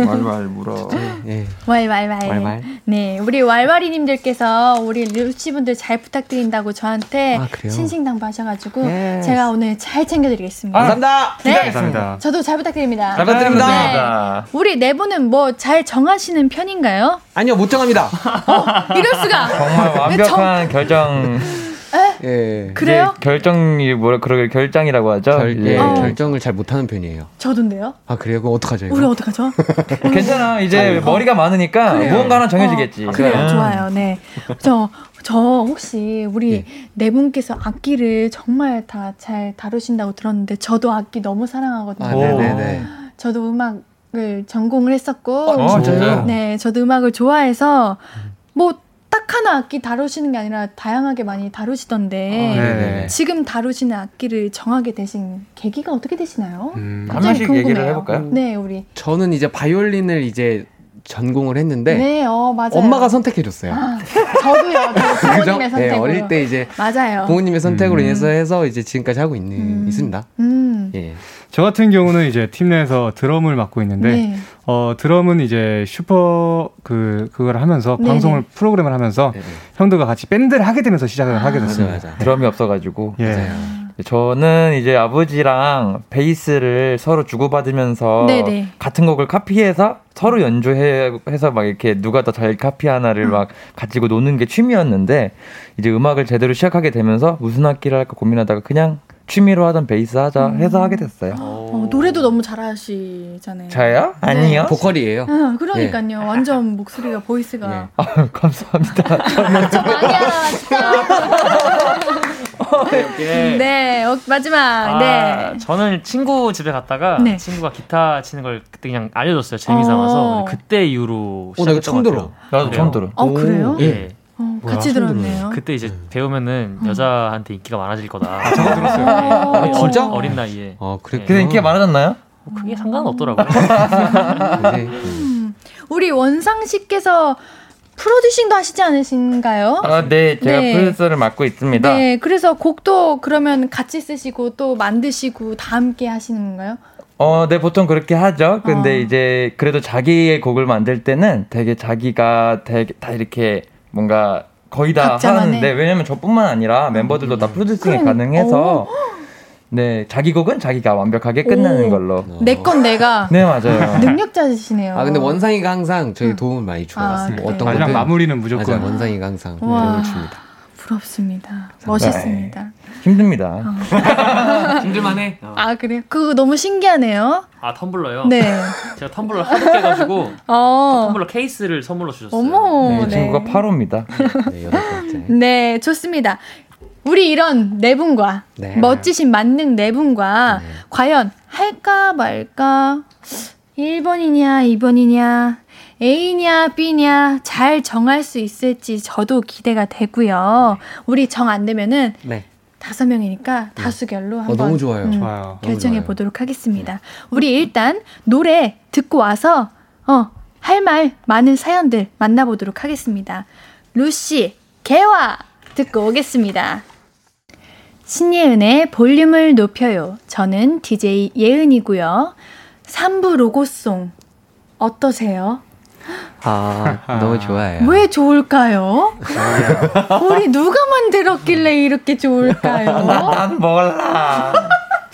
왈왈 물어. 예. 왈왈왈. 왈왈. 네, 우리 왈왈이님들께서 우리 루시 분들 잘 부탁드린다고 저한테 아, 신신당부 하셔가지고 예 제가 오늘 잘 챙겨드리겠습니다. 아, 감사합니다. 네, 감사합니다. 저도 잘 부탁드립니다. 잘 부탁드립니다. 네. 우리 네 분은 뭐 잘 정하시는 편인가요? 아니요, 못 정합니다. 어, 이럴 수가. 정말 완벽한 정... 결정. 예. 그래요? 결정이 뭐라 그러게 결장이라고 하죠. 결, 예, 어. 결정을 잘 못하는 편이에요. 저도인데요. 아 그래요? 그럼 어떡하죠? 이거? 우리 어떡하죠? 괜찮아. 이제 어. 머리가 많으니까 그래요. 무언가 하나 정해지겠지. 어. 그래요. 음. 좋아요. 네. 저, 저 혹시 우리 네. 네 분께서 악기를 정말 다 잘 다루신다고 들었는데 저도 악기 너무 사랑하거든요. 아, 네네네. 저도 음악을 전공을 했었고, 어, 진짜요? 네, 저도 음악을 좋아해서 뭐 딱 하나 악기 다루시는 게 아니라 다양하게 많이 다루시던데 아, 지금 다루시는 악기를 정하게 되신 계기가 어떻게 되시나요? 음, 한 번씩 궁금해요. 얘기를 해볼까요? 네, 우리 저는 이제 바이올린을 이제 전공을 했는데 네, 어, 맞아요. 엄마가 선택해 줬어요. 아, 저도요. [LAUGHS] 부모님의 선택으로. 네, 어릴 때 이제 맞아요. 부모님의 선택으로 음. 인해서 해서 이제 지금까지 하고 있는 음. 있습니다. 음. 예. 저 같은 경우는 이제 팀 내에서 드럼을 맡고 있는데 네. 어 드럼은 이제 슈퍼 그 그걸 하면서 네네. 방송을 프로그램을 하면서 네네. 형들과 같이 밴드를 하게 되면서 시작을 아, 하게 됐습니다. 맞아, 맞아. 드럼이 없어가지고. 예. 맞아요. 저는 이제 아버지랑 베이스를 서로 주고받으면서 네네. 같은 곡을 카피해서 서로 연주해서 막 이렇게 누가 더 잘 카피 하나를 막 가지고 노는 게 취미였는데 이제 음악을 제대로 시작하게 되면서 무슨 악기를 할까 고민하다가 그냥 취미로 하던 베이스 하자 음. 해서 하게 됐어요. 어, 노래도 너무 잘하시잖아요. 저요? 네. 아니요. 보컬이에요. 아, 그러니까요. 네. 완전 목소리가 보이스가. 네. 아, 감사합니다. 저아 니야, 네, 네 어, 마지막. 아, 네. 저는 친구 집에 갔다가 네. 친구가 기타 치는 걸 그때 그냥 알려줬어요. 재미삼아서. 어. 그때 이후로 어, 내가 처음 들어. 나도 처음 들어. 어, 그래요? 예. 어, 같이 들었네요. 그때 이제 음. 배우면은 음. 여자한테 인기가 많아질 거다. 아, 제가 들었어요. 아, 네. 진짜? 어린 나이에. 어, 그래. 네. 근데 인기가 많아졌나요? 뭐 그게 상관은 없더라고요. 음. [LAUGHS] 우리 원상 씨께서 프로듀싱도 하시지 않으신가요? 아, 네, 제가 네. 프로듀서를 맡고 있습니다. 네, 그래서 곡도 그러면 같이 쓰시고 또 만드시고 다 함께 하시는 건가요? 어, 네, 보통 그렇게 하죠. 근데 어. 이제 그래도 자기의 곡을 만들 때는 되게 자기가 되게 다 이렇게 뭔가 거의 다 하는데 왜냐면 저뿐만 아니라 멤버들도 다 프로듀싱이 그럼, 가능해서 오. 네 자기 곡은 자기가 완벽하게 끝내는 오. 걸로 내 건 내가 네 맞아요 [LAUGHS] 능력자시네요 아 근데 원상이가 항상 저희 도움을 많이 줘요 아, 네. 어떤 마지막 마무리는 무조건 맞아, 원상이가 항상 도움을 줍니다 부럽습니다 멋있습니다 네. 힘듭니다 어. [LAUGHS] 힘들만해 어. 아 그래요 그거 너무 신기하네요 아 텀블러요? 네. 제가 텀블러 하도 깨가지고 어. 텀블러 케이스를 선물로 주셨어요. 어머, 네, 이 친구가 8호입니다. 네. 네, 좋습니다. 우리 이런 네 분과 네. 멋지신 만능 네 분과 네. 과연 할까 말까 1번이냐 2번이냐 A냐 B냐 잘 정할 수 있을지 저도 기대가 되고요. 우리 정 안 되면은 네. 다섯 명이니까 네. 다수결로 한번 어, 너무 좋아요. 음, 좋아요. 결정해 좋아요. 보도록 하겠습니다. 우리 일단 노래 듣고 와서 어, 할 말 많은 사연들 만나보도록 하겠습니다. 루시 개화 듣고 오겠습니다. 신예은의 볼륨을 높여요. 저는 DJ 예은이고요. 3부 로고송 어떠세요? 아, [LAUGHS] 너무 좋아요. 왜 좋을까요? 우리 누가 만들었길래 이렇게 좋을까요? 난 몰라.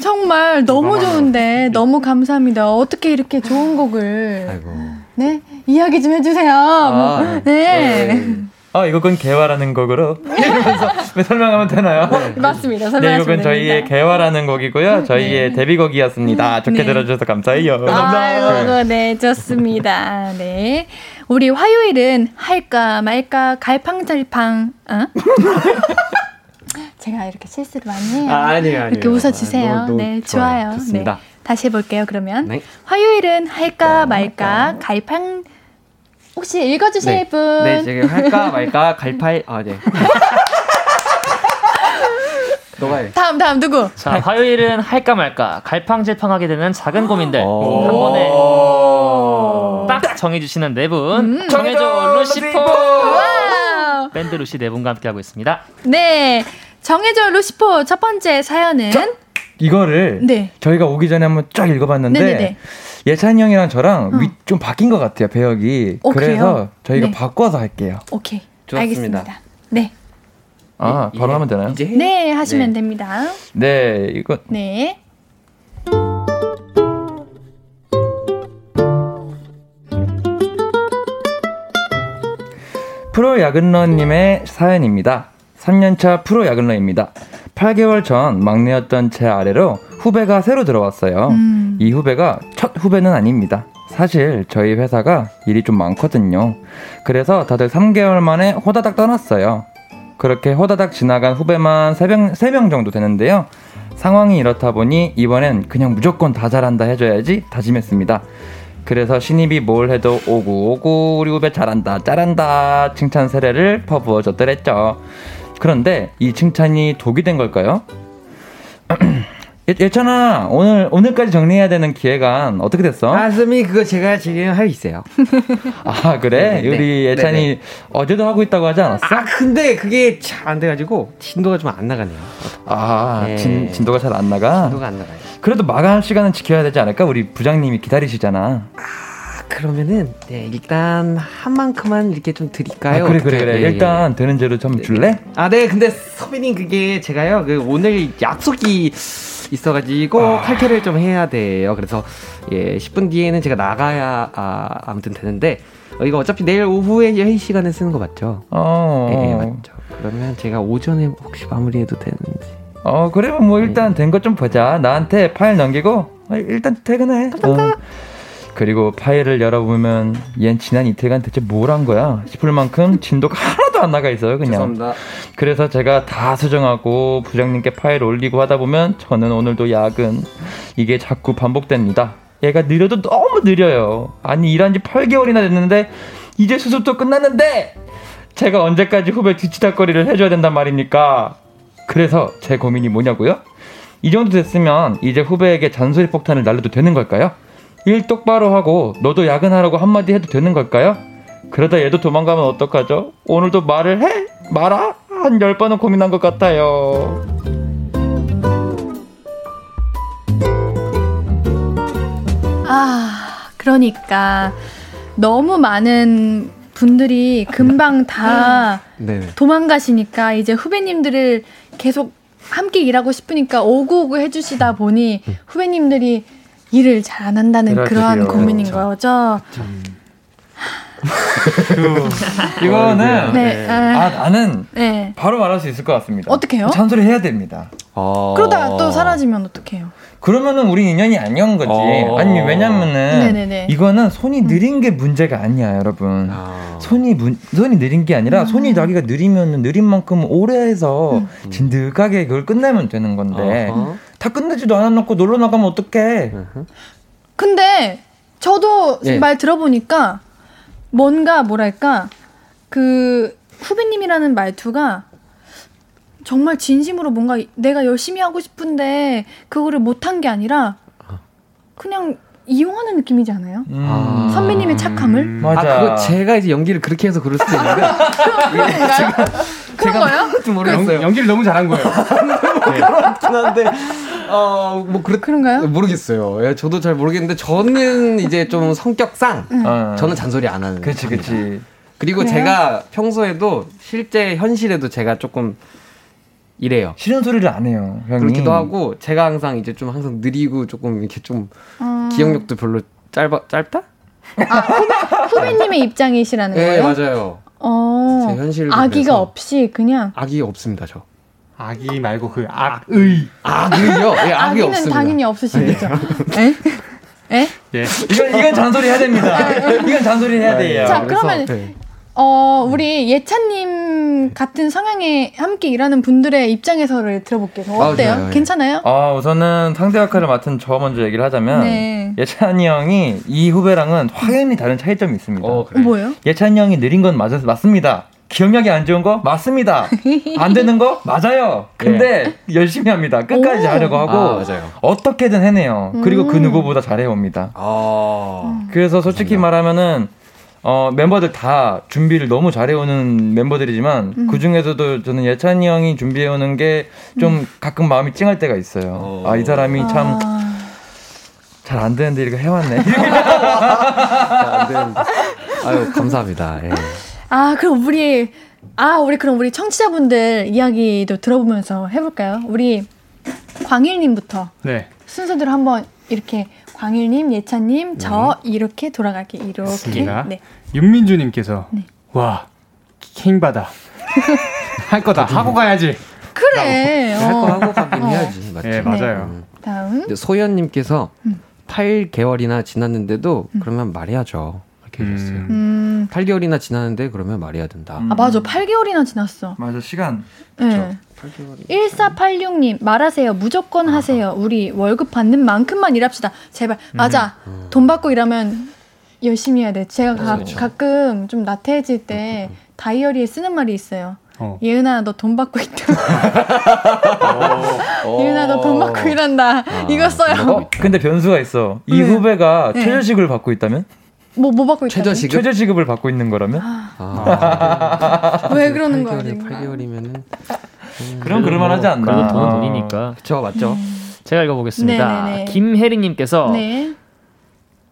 정말 너무 좋은데 너무 감사합니다. 어떻게 이렇게 좋은 곡을 아이고. 네 이야기 좀 해주세요. 아, 네. 네. 어, 이 곡은 개화라는 곡으로 이러면서 설명하면 되나요? 네. 맞습니다. 네, 이 곡은 저희의 개화라는 곡이고요. 저희의 네. 데뷔곡이었습니다. 좋게 네. 들어주셔서 감사해요. 아이고, 네, 좋습니다. 네. 우리 화요일은 할까 말까 갈팡잘팡, 어? [LAUGHS] 제가 이렇게 실수를 많이 해요. 아, 아니에요, 아니에요. 이렇게 웃어주세요. 아, 네, 좋아요. 좋아요. 네. 다시 해볼게요, 그러면. 네. 화요일은 할까 말까 갈팡 혹시 읽어주실 네. 분? 네, 지금 할까 말까 [LAUGHS] 갈팔 아 네. [LAUGHS] 너가 해. 다음 다음 누구? 자 화요일은 할까 말까 갈팡질팡하게 되는 작은 고민들 한 번에 딱 정해주시는 네 분. 음. 정해줘 루시퍼. 밴드 루시 네 분과 함께 하고 있습니다. 네, 정해줘 루시퍼 첫 번째 사연은. 저, 이거를 네. 저희가 오기 전에 한번 쫙 읽어봤는데 네네네. 예찬이 형이랑 저랑 어. 위, 좀 바뀐 것 같아요 배역이. 어, 그래서 그래요? 저희가 네. 바꿔서 할게요. 오케이. 좋습니다. 알겠습니다. 네. 아 이, 바로 하면 되나요? 이제 네 하시면 네. 됩니다. 네 이거. 네. 프로 야근러님의 사연입니다. 3년차 프로 야근러입니다. 8개월 전 막내였던 제 아래로 후배가 새로 들어왔어요. 음. 이 후배가 첫 후배는 아닙니다. 사실 저희 회사가 일이 좀 많거든요. 그래서 다들 3개월 만에 호다닥 떠났어요. 그렇게 호다닥 지나간 후배만 3명, 3명 정도 되는데요. 상황이 이렇다 보니 이번엔 그냥 무조건 다 잘한다 해줘야지 다짐했습니다. 그래서 신입이 뭘 해도 오구 오구 우리 후배 잘한다 잘한다 칭찬 세례를 퍼부어 줬더랬죠. 그런데 이 칭찬이 독이 된 걸까요? [CLEARS THROAT] 예, 예찬아 오늘 오늘까지 정리해야 되는 기획안 어떻게 됐어? 아 스미 그거 제가 지금 하고 있어요. [LAUGHS] 아 그래? 네, 우리 네, 예찬이 네, 네. 어제도 하고 있다고 하지 않았어? 아 근데 그게 잘 안 돼가지고 진도가 좀 안 나가네요. 아 네. 진, 진도가 잘 안 나가? 진도가 안 나가요. 그래도 마감 시간은 지켜야 되지 않을까? 우리 부장님이 기다리시잖아. 아 그러면은 네, 일단 한 만큼만 이렇게 좀 드릴까요? 아, 그래 그래 그래. 네, 일단 되는 대로 좀 줄래? 아 네. 근데 서빈님 그게 제가요 그 오늘 약속이 있어가지고 아. 칼퇴를 좀 해야 돼요. 그래서 예 10분 뒤에는 제가 나가야 아, 아무튼 되는데 어, 이거 어차피 내일 오후에 회의 시간에 쓰는 거 맞죠? 어. 예, 예 맞죠. 그러면 제가 오전에 혹시 마무리해도 되는지. 어, 그러면 뭐 일단 된것좀 보자. 나한테 파일 넘기고 어, 일단 퇴근해. 어. 그리고 파일을 열어보면 얜 지난 이틀간 대체 뭘 한 거야 싶을 만큼 진도가 [LAUGHS] 하나도 안 나가 있어요 그냥. 죄송합니다. 그래서 제가 다 수정하고 부장님께 파일 올리고 하다 보면 저는 오늘도 야근. 이게 자꾸 반복됩니다. 얘가 느려도 너무 느려요. 아니 일한 지 8개월이나 됐는데 이제 수습도 끝났는데 제가 언제까지 후배 뒤치다거리를 해줘야 된단 말입니까? 그래서 제 고민이 뭐냐고요? 이 정도 됐으면 이제 후배에게 잔소리 폭탄을 날려도 되는 걸까요? 일 똑바로 하고 너도 야근하라고 한마디 해도 되는 걸까요? 그러다 얘도 도망가면 어떡하죠? 오늘도 말을 해? 말아? 한 열 번은 고민한 것 같아요. 아, 그러니까 너무 많은 분들이 금방 다 네네. 도망가시니까 이제 후배님들을 계속 함께 일하고 싶으니까 오구오구 해주시다 보니 후배님들이 일을 잘 안 한다는 그렇죠. 그러한 고민인 그렇죠. 거죠. [LAUGHS] 이거는 네, 아 아, 나는 네. 바로 말할 수 있을 것 같습니다. 어떡해요? 잔소리 해야 됩니다. 어... 그러다가 또 사라지면 어떡해요? 그러면은 우리 인연이 아니온 거지. 어. 아니 왜냐면은 네네네. 이거는 손이 느린 게 문제가 아니야, 여러분. 아. 손이 문, 손이 느린 게 아니라 손이 자기가 느리면 느린 만큼 오래 해서 진득하게 그걸 끝내면 되는 건데 어허. 다 끝내지도 않아놓고 놀러 나가면 어떡해? 근데 저도 예. 말 들어보니까 뭔가 뭐랄까 그 후배님이라는 말투가 정말 진심으로 뭔가 내가 열심히 하고 싶은데 그거를 못한 게 아니라 그냥 이용하는 느낌이지 않아요? 음. 아. 선배님의 착함을? 맞아. 아 그거 제가 이제 연기를 그렇게 해서 그럴 수도 있는데 [LAUGHS] 그런 거요? 좀 모르겠어요. 연, 연기를 너무 잘한 거예요. [LAUGHS] 그렇긴 한데 어 뭐 그렇 그런가요? 모르겠어요. 예, 저도 잘 모르겠는데 저는 이제 좀 성격상 어. 저는 잔소리 안 하는. 그치 편이다. 그치. 그리고 그래요? 제가 평소에도 실제 현실에도 제가 조금 이래요. 싫은 소리를 안 해요, 형이. 그렇기도 하고 제가 항상 이제 좀 항상 느리고 조금 이렇게 좀 어, 기억력도 별로 짧아 짧다? 아, 후배, 후배 님의 입장이시라는 네 거예요? 맞아요. 어, 제 현실도 아기가 그래서. 없이 그냥 악이 없습니다 저. 악이 말고 그 악의. 악이요? 예, 악이 아기는 없습니다. 당연히 없으시겠죠. 에? [LAUGHS] 에? 예. 이건 이건 잔소리 해야 됩니다. 이건 잔소리 해야 돼요. 자, 그래서, 그러면 네. 어, 우리 예찬님 같은 성향에 함께 일하는 분들의 입장에서를 들어볼게요. 아, 어때요? 좋아요, 예. 괜찮아요? 아, 우선은 상대 역할을 맡은 저 먼저 얘기를 하자면 네. 예찬이 형이 이 후배랑은 확연히 다른 차이점이 있습니다. 어, 어, 그래. 뭐예요? 예찬이 형이 느린 건 맞, 맞습니다. 기억력이 안 좋은 거 맞습니다. 안 되는 거 맞아요. 근데 열심히 합니다. 끝까지 오. 하려고 하고 아, 맞아요. 어떻게든 해내요. 그리고 그 음. 누구보다 잘해옵니다. 아. 그래서 솔직히 말하면은 어, 멤버들 다 준비를 너무 잘해오는 멤버들이지만 음. 그 중에서도 저는 예찬이 형이 준비해오는 게좀 가끔 마음이 찡할 때가 있어요. 어. 아이 사람이 참잘안 아, 되는데 이렇게 해왔네. [LAUGHS] 안 되는데. 아유 감사합니다. 예. 아, 그럼 우리 아, 우리 그럼 우리 청취자분들 이야기도 들어보면서 해볼까요? 우리 광일님부터 네. 순서대로 한번 이렇게 광일님, 예찬님, 저 이렇게 돌아갈게 이렇게. 맞습니다. 네. 윤민주님께서 네. 와 킹 받아 [LAUGHS] 할 거다 하고 가야지. 그래. 할거 어. 하고 가긴 어. 해야지. 맞죠? 예 맞아요. 음. 다음. 소연님께서 음. 8개월이나 지났는데도 그러면 말해야죠. 이렇게 해줬어요. 음. 음. 8개월이나 지났는데 그러면 말해야 된다. 아, 맞아. 8개월이나 지났어. 맞아 시간. 네. 8개월이. 1486님, 말하세요. 무조건 하세요. 우리 월급 받는 만큼만 일합시다. 제발. 맞아. 돈 받고 일하면 열심히 해야 돼. 제가 가, 그렇죠. 가끔 좀 나태해질 때 다이어리에 쓰는 말이 있어요. 어. 예은아, 너 돈 받고 있다. [LAUGHS] 예은아, 너 돈 받고 일한다. 이거 써요. 어? 근데 변수가 있어. 이 네. 후배가 네. 최저시급을 받고 있다면? 뭐, 뭐 받고 있다. 최저시급? 최저시급을 받고 있는 거라면? 아, 왜 그러는 거야, 8개월이, 지금? 8개월이면은 그럼 그럴만하지 않나? 그래도 돈은 아. 돈이니까. 그쵸 맞죠? 제가 읽어보겠습니다. 네네네. 김혜리님께서 네.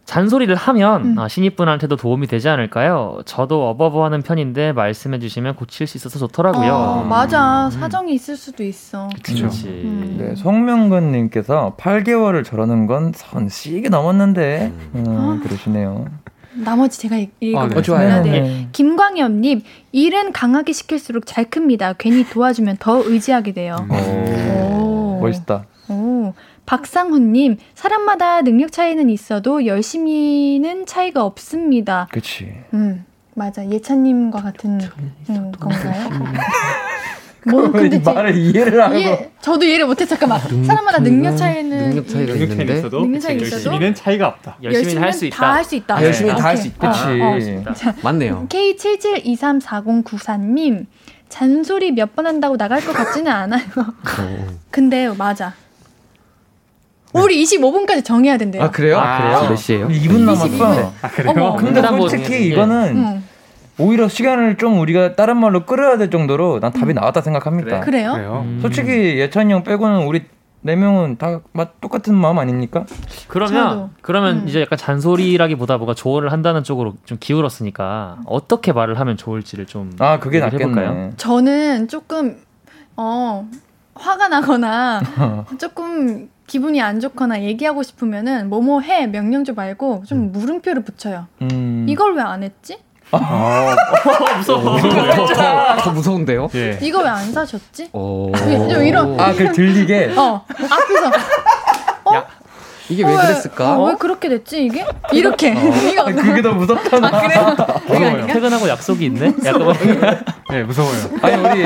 잔소리를 하면 음. 아, 신입분한테도 도움이 되지 않을까요? 저도 어버버하는 편인데 말씀해주시면 고칠 수 있어서 좋더라고요. 어, 맞아. 사정이 있을 수도 있어. 그렇지. 음. 네, 송명근님께서 8개월을 저러는 건 선씨게 넘었는데, 음, 그러시네요. 나머지 제가 읽- 아, 읽어보겠습니다. 네. 좋아요. 네. 네. 김광엽님, 일은 강하게 시킬수록 잘 큽니다. 괜히 도와주면 더 의지하게 돼요. 오. 오. 오. 멋있다. 오. 박상훈님, 사람마다 능력 차이는 있어도 열심히는 차이가 없습니다. 그치. 음, 맞아. 예찬님과 같은 음, 건가요? [LAUGHS] 뭐 근데 말을 이해를 하고 이해, 저도 이해를 못해. 잠깐만. 사람마다 능력 차이는 능력 차이가 능력 있는데? 있어도? 능력 차이 있어도? 열심히는 차이가 없다. 열심히 할수 있다. 다 할 수 있다. 아, 열심히 다 할 수 있다. 그치 아, 어, 맞네요. K77234094님 잔소리 몇 번 한다고 나갈 것 같지는 않아요. [LAUGHS] 근데 맞아. 우리 25분까지 정해야 된대요. 아 그래요? 아, 그래요? 몇 시에요? 2분 남았어. 아 그래요? 어머, 근데 솔직히 이거는 응. 오히려 시간을 좀 우리가 다른 말로 끌어야 될 정도로 난 답이 음. 나왔다 생각합니다. 그래? 요 음. 솔직히 예찬이 형 빼고는 우리 네 명은 다 똑같은 마음 아닙니까? 그러면 저도. 그러면 음. 이제 약간 잔소리라기보다 뭐가 조언을 한다는 쪽으로 좀 기울었으니까 어떻게 말을 하면 좋을지를 좀 아 그게 낫겠네요. 저는 조금 어 화가 나거나 [LAUGHS] 조금 기분이 안 좋거나 얘기하고 싶으면은 뭐뭐 해 명령조 말고 좀 음. 물음표를 붙여요. 음. 이걸 왜 안 했지? 아, [LAUGHS] 무서워. 더, 더 무서운데요? 예. 이거 왜 안 사셨지? [LAUGHS] 좀 이런. 아, 그 들리게? 어. 앞에서. 어? 야. 이게 왜 어, 그랬을까? 어, 왜 그렇게 됐지 이게? 이렇게. 어. [LAUGHS] 아, 그게 더 무섭다. 아, 그래? 퇴근하고 약속이 있네? 약간 네, 무서워요. 아니 우리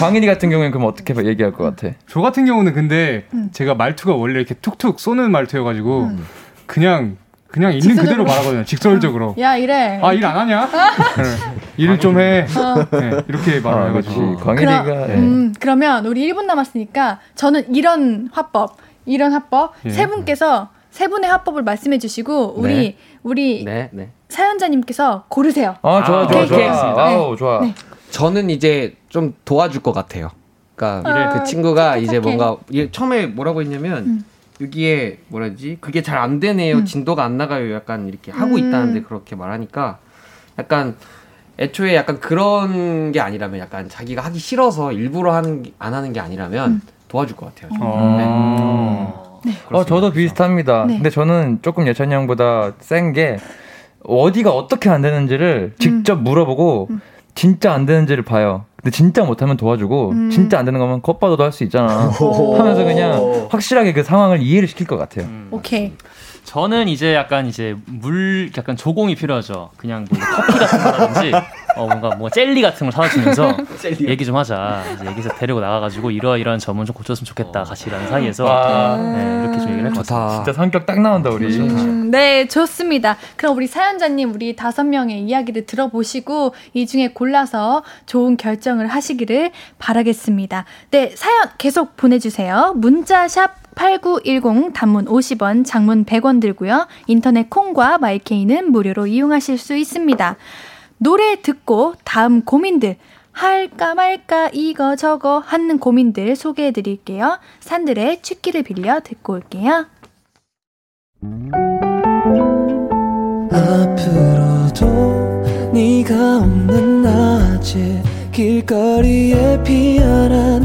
광인이 같은 경우에는 그럼 어떻게 얘기할 것 같아? 저 같은 경우는 근데 음. 제가 말투가 원래 이렇게 툭툭 쏘는 말투여가지고 음. 그냥 그냥 있는. 그대로 말하거든요. 직설적으로. 야 이래. 아 일 안 하냐? 네. 일을 좀 해. 어. 네, 이렇게 말을 아, 해가지고. 광일이가. 그럼, 네. 음, 그러면 우리 1분 남았으니까 저는 이런 화법, 이런 화법 예. 세 분께서 세 분의 화법을 말씀해 주시고 우리 네. 우리 네, 네. 사연자님께서 고르세요. 아 좋아 좋아 좋아. 아우 좋아. 네. 저는 이제 좀 도와줄 것 같아요. 그러니까 어, 그 친구가 이제 뭔가 처음에 뭐라고 했냐면. 음. 여기에 뭐라지 그게 잘 안 되네요 음. 진도가 안 나가요 약간 이렇게 하고 음. 있다는데 그렇게 말하니까 약간 애초에 약간 그런 게 아니라면 약간 자기가 하기 싫어서 일부러 하는 안 하는 게 아니라면 음. 도와줄 것 같아요. 어. 네. 네. 어, 저도 비슷합니다. 네. 근데 저는 조금 예찬이 형보다 센 게 어디가 어떻게 안 되는지를 직접 음. 물어보고 음. 진짜 안 되는지를 봐요. 근데 진짜 못하면 도와주고 음. 진짜 안 되는 거면 겉봐도 할 수 있잖아. 하면서 그냥 확실하게 그 상황을 이해를 시킬 것 같아요. 음. 오케이. 저는 이제 약간 이제 물 약간 조공이 필요하죠. 그냥 뭐 커피 같은 거라든지 어 뭔가 뭐 젤리 같은 걸 사다 주면서 [LAUGHS] 얘기 좀 하자. 이제 여기서 데리고 나가가지고 이러이러한 점은 좀 고쳤으면 좋겠다. 어. 같이 일하는 사이에서 네, 이렇게 좀 얘기를 할것 같아. 진짜 성격 딱 나온다 우리. 음, 네 좋습니다. 그럼 우리 사연자님 우리 다섯 명의 이야기를 들어보시고 이 중에 골라서 좋은 결정을 하시기를 바라겠습니다. 네 사연 계속 보내주세요. 문자샵 8910 단문 50원, 장문 100원 들고요. 인터넷 콩과 마이케이는 무료로 이용하실 수 있습니다. 노래 듣고 다음 고민들 할까 말까 이거 저거 하는 고민들 소개해 드릴게요. 산들의 취기를 빌려 듣고 올게요. 앞으로도 네가 없는 낮에 길거리에 피어난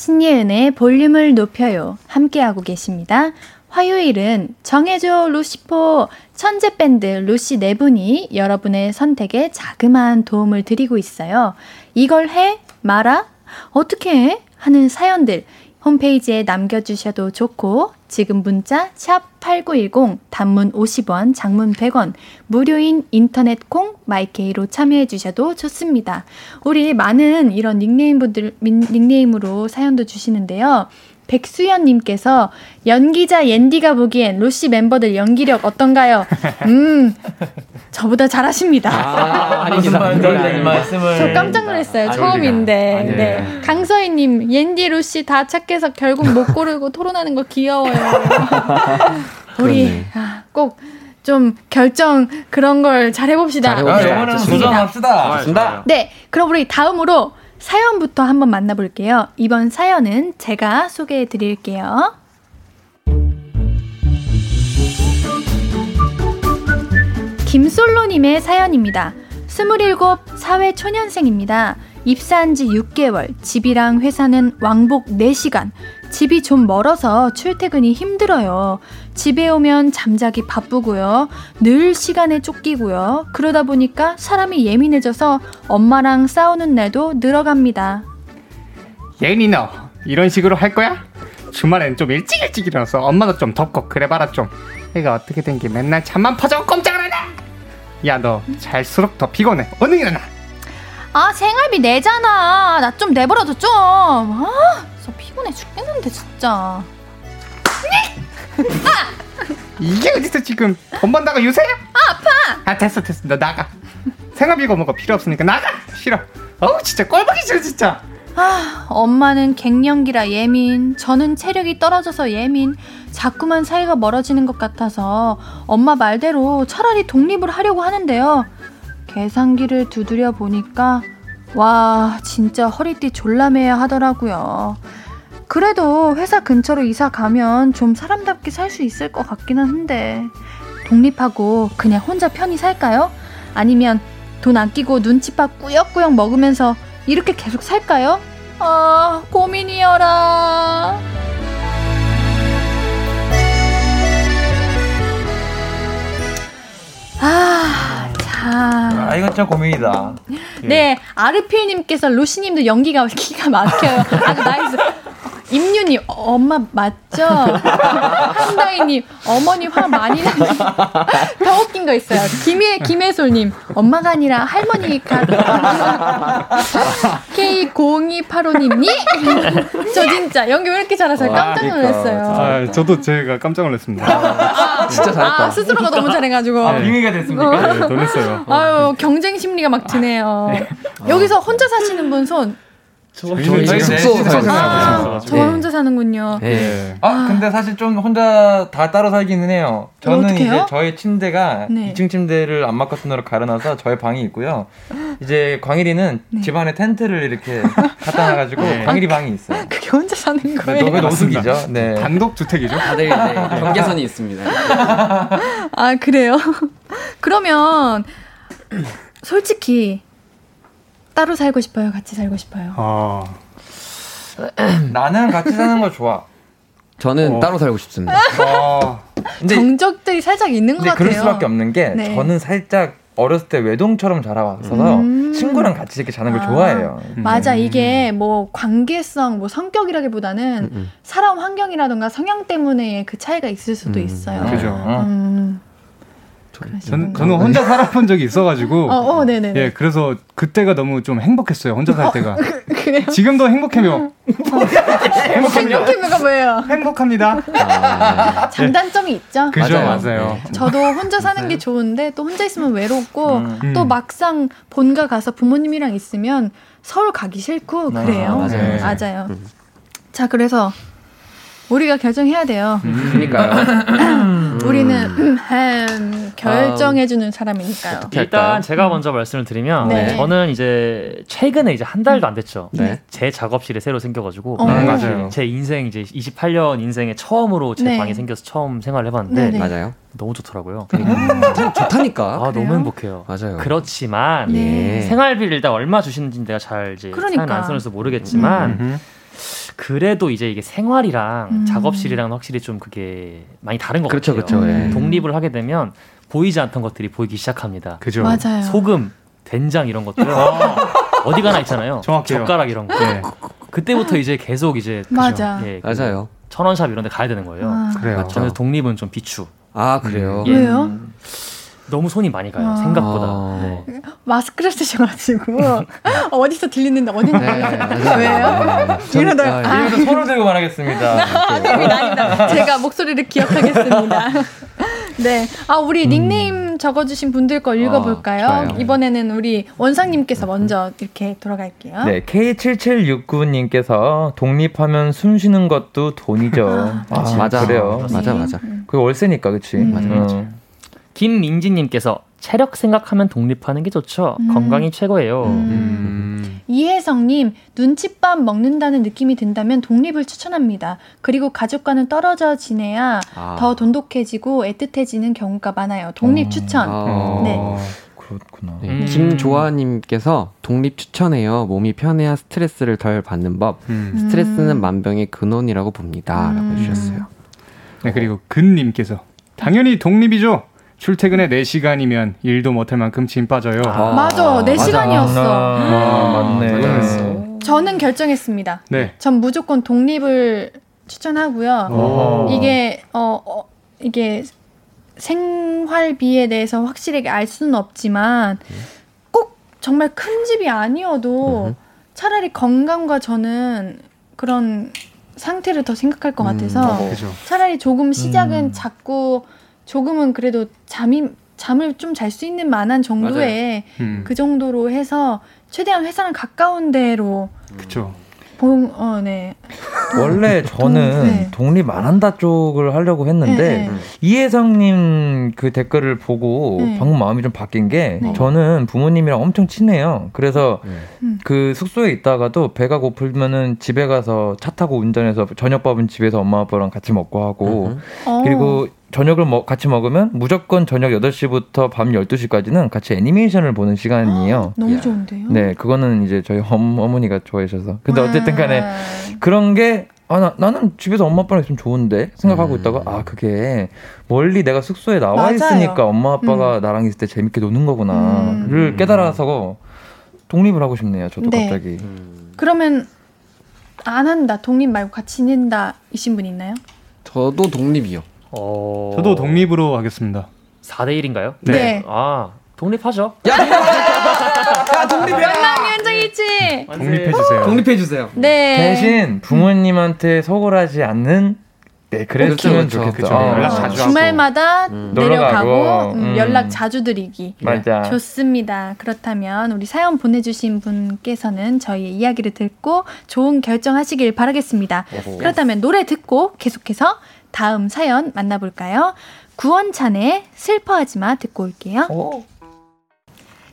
신예은의 볼륨을 높여요. 함께하고 계십니다. 화요일은 정해줘 루시포 천재 밴드 루시 네 분이 여러분의 선택에 자그마한 도움을 드리고 있어요. 이걸 해? 말아? 어떻게 해? 하는 사연들 홈페이지에 남겨주셔도 좋고 지금 문자 샵8910 단문 50원 장문 100원 무료인 인터넷 콩 마이케이로 참여해 주셔도 좋습니다. 우리 많은 이런 닉네임 분들 닉네임으로 사연도 주시는데요. 백수연님께서 연기자 옌디가 보기엔 루시 멤버들 연기력 어떤가요? 음, 저보다 잘하십니다. 아, 아닙니다. 그런 말씀을. 저 깜짝 놀랐어요. 아, 처음인데. 아, 네. 네. 강서희님, 옌디, 루시 다 착해서 결국 못 고르고 [LAUGHS] 토론하는 거 귀여워요. [LAUGHS] 우리 아, 꼭. 좀 결정 그런 걸 잘 해봅시다. 아, 영어는 도전합시다. 네, 그럼 우리 다음으로 사연부터 한번 만나볼게요. 이번 사연은 제가 소개해 드릴게요. 김솔로님의 사연입니다. 27 사회 초년생입니다. 입사한 지 6개월, 집이랑 회사는 왕복 4시간. 집이 좀 멀어서 출퇴근이 힘들어요. 집에 오면 잠자기 바쁘고요. 늘 시간에 쫓기고요. 그러다 보니까 사람이 예민해져서 엄마랑 싸우는 날도 늘어갑니다. 예인이 너 이런 식으로 할 거야? 주말엔 좀 일찍 일찍 일어나서 엄마도 좀 덥고 그래봐라 좀. 애가 어떻게 된 게 맨날 잠만 퍼져 꼼짝을 하네. 야너 잘수록 더 피곤해. 얼른 일어나. 아 생활비 내잖아. 나 좀 내버려둬 좀. 아, 저 피곤해 죽겠는데 진짜. 아! 이게 어디서 지금 돈 번다고 유세야? 아, 아파. 아 됐어 됐어 너 나가. 생활비가 뭐가 필요 없으니까 나가. 싫어. 어우 진짜 꼴보기 싫어 진짜. 아, 엄마는 갱년기라 예민, 저는 체력이 떨어져서 예민, 자꾸만 사이가 멀어지는 것 같아서 엄마 말대로 차라리 독립을 하려고 하는데요. 계산기를 두드려 보니까 와, 진짜 허리띠 졸라매야 하더라고요. 그래도 회사 근처로 이사 가면 좀 사람답게 살 수 있을 것 같기는 한데 독립하고 그냥 혼자 편히 살까요? 아니면 돈 아끼고 눈치밥 꾸역꾸역 먹으면서 이렇게 계속 살까요? 아, 고민이여라. 아, 자. 아, 이건 참 고민이다. 네, 아르필님께서 루시님도 연기가 [LAUGHS] 기가 막혀요. 아주 nice. 임유님, 어, 엄마 맞죠? [LAUGHS] 한다희님, 어머니 화 많이 나네. [LAUGHS] 더 웃긴 거 있어요. 김혜, 김혜솔님, 엄마가 아니라 할머니가. [LAUGHS] K0285님이? 저 진짜 연기 왜 이렇게 잘하세요? 깜짝 놀랐어요. 아, 저도 제가 깜짝 놀랐습니다. 아, 진짜 잘했다. 아, 스스로가 너무 잘해가지고. 아, 빙의가 됐습니까? 네, 놀랐어요. 아유, 경쟁 심리가 막 드네요. 여기서 혼자 사시는 분 손. 저희 저희 저희 숙소 살고 아. 저 네. 혼자 사는군요. 네. 아, 근데 사실 좀 혼자 다 따로 살기는 해요. 저는? 이제 저희 침대가 네. 2층 침대를 안마 커튼으로 가려놔서 저희 방이 있고요. 이제 광일이는 네. 집안에 텐트를 이렇게 [LAUGHS] 갖다 놔가지고 네. 광일이 방이 있어요. 그게 혼자 사는 네, 거예요. 너무 맞습니다. 노숙이죠. 네. 단독 주택이죠? 다들 네, 경계선이 있습니다. 아, 그래요? [LAUGHS] 그러면, 솔직히, 따로 살고 싶어요? 같이 살고 싶어요? 아, 나는 같이 사는 거 좋아. 저는 어. 따로 살고 싶습니다. 아, 근데, 정적들이 살짝 있는 것 같아요. 그럴 수밖에 없는 게 네. 저는 살짝 어렸을 때 외동처럼 자라와서 음. 친구랑 같이 이렇게 자는 걸 아. 좋아해요. 맞아, 음. 이게 뭐 관계성, 뭐 성격이라기보다는 음. 사람 환경이라던가 성향 때문에 그 차이가 있을 수도 음. 있어요. 그죠. 어. 음, 저는, 저는 혼자 살아본 적이 있어가지고. 어, 어, 네네. 예, 그래서 그때가 너무 좀 행복했어요. 혼자 살 때가. 그래요? 지금도 행복해요. [LAUGHS] 행복합니다. 캠핑가 뭐예요? 행복합니다. 아, 장단점이 있죠. 그죠, 맞아요. 맞아요. 네. 저도 혼자 사는 게 좋은데 또 혼자 있으면 외롭고 음. 또 음. 막상 본가 가서 부모님이랑 있으면 서울 가기 싫고 그래요. 맞아요, 맞아요. 맞아요. 음. 자, 그래서 우리가 결정해야 돼요. 그러니까요. 우리는 음, 음, 결정해주는 사람이니까요. 어떻게 일단? 제가 먼저 말씀을 드리면 네. 저는 이제 최근에 이제 한 달도 안 됐죠. 네. 제 작업실에 새로 생겨가지고 어. 네, 맞아요. 제 인생 이제 28년 인생에 처음으로 제 네. 방이 생겨서 처음 생활을 해봤는데 네, 네. 맞아요. 너무 좋더라고요. 좋다, 좋다니까. 아 그래요? 너무 행복해요. 맞아요. 그렇지만 네. 예. 생활비를 일단 얼마 주시는지 내가 잘 이제 그러니까. 안 써놔서 모르겠지만. 그래도 이제 이게 생활이랑 음. 작업실이랑 확실히 좀 그게 많이 다른 것 그렇죠, 같아요. 그렇죠. 예. 음. 독립을 하게 되면 보이지 않던 것들이 보이기 시작합니다. 그죠. 맞아요. 소금, 된장 이런 것들 [LAUGHS] 어디 가나 있잖아요. 정확해요. 젓가락 이런 거. 네, 그때부터 이제 계속 이제 맞아. 예, 그 맞아요. 천원샵 이런 데 가야 되는 거예요. 아, 그래요. 맞죠. 저는 독립은 좀 비추. 아 그래요. 예. 왜요? 너무 손이 많이 가요. 아. 생각보다. 어. 네. 마스크를 쓰셔가지고 어디서 들리는데 어딘지 네, 모르겠어요. 맞아요. 왜요? [LAUGHS] 전- 이러다가 아, 아, 손을 들고 말하겠습니다. [LAUGHS] 아닙니다, 아닙니다. 제가 목소리를 기억하겠습니다. [LAUGHS] 네. 아, 우리 닉네임 적어주신 분들 거 읽어볼까요? 아. 이번에는 우리 원상님께서 먼저 이렇게 돌아갈게요. 네, K7769님께서 독립하면 숨 쉬는 것도 돈이죠. 아, 아, 맞아. 그래요. 맞아 맞아. 그게 월세니까, 그치? 음. 맞아, 어. 맞아. 김민지님께서 체력 생각하면 독립하는 게 좋죠. 음. 건강이 최고예요. 음. 음. 이혜성님, 눈칫밥 먹는다는 느낌이 든다면 독립을 추천합니다. 그리고 가족과는 떨어져 지내야 아. 더 돈독해지고 애틋해지는 경우가 많아요. 독립 어. 추천. 아. 네. 그렇구나. 네. 음. 김조아님께서 독립 추천해요. 몸이 편해야 스트레스를 덜 받는 법. 음. 스트레스는 만병의 근원이라고 봅니다. 라고 해주셨어요. 네, 그리고 근님께서 당연히 독립이죠. 출퇴근에 4시간이면 일도 못할 만큼 진 빠져요. 아, 맞아. 4시간이었어. 아, 맞네. 저는 결정했습니다. 네. 전 무조건 독립을 추천하고요. 오. 이게 어, 어 이게 생활비에 대해서 확실하게 알 수는 없지만 꼭 정말 큰 집이 아니어도 차라리 건강과 저는 그런 상태를 더 생각할 것 음, 같아서 음, 차라리 조금 시작은 음. 작고 조금은 그래도 잠이 잠을 좀 잘 수 있는 만한 정도의 음. 그 정도로 해서 최대한 회사랑 가까운 데로 그쵸. 봉, 어, 네. 원래 저는 동, 네. 독립 안 한다 쪽을 하려고 했는데 네, 네. 이혜성님 그 댓글을 보고 네. 방금 마음이 좀 바뀐 게 네. 저는 부모님이랑 엄청 친해요. 그래서 네. 음. 그 숙소에 있다가도 배가 고프면은 집에 가서 차 타고 운전해서 저녁밥은 집에서 엄마 아빠랑 같이 먹고 하고 어. 그리고 저녁을 먹, 같이 먹으면 무조건 저녁 8시부터 밤 12시까지는 같이 애니메이션을 보는 시간이에요. 너무 좋은데요? 네, 그거는 이제 저희 어머니가 좋아하셔서. 근데 어쨌든 간에 그런 게 아, 나, 나는 집에서 엄마 아빠랑 있으면 좋은데 생각하고 음. 있다가 아, 그게 멀리 내가 숙소에 나와 맞아요. 있으니까 엄마 아빠가 음. 나랑 있을 때 재밌게 노는 거구나를 음. 깨달아서 독립을 하고 싶네요. 저도 네. 갑자기. 그러면 안 한다. 독립 말고 같이 지낸다 이신 분 있나요? 저도 독립이요. 어... 저도 독립으로 하겠습니다. 4대 1인가요? 네. 네. 아, 독립하죠. 야, 야 독립이야. 현장일지. 독립해 주세요. 독립해 주세요. 네. 대신 부모님한테 속을 하지 않는 네, 그랬으면 그렇죠, 좋겠다. 그렇죠. 어. 연락 자주 주말마다 음. 내려가고 음, 음. 연락 자주 드리기. 맞아. 좋습니다. 그렇다면 우리 사연 보내주신 분께서는 저희의 이야기를 듣고 좋은 결정하시길 바라겠습니다. 그렇다면 노래 듣고 계속해서 다음 사연 만나볼까요? 구원찬의 슬퍼하지 마 듣고 올게요. 오.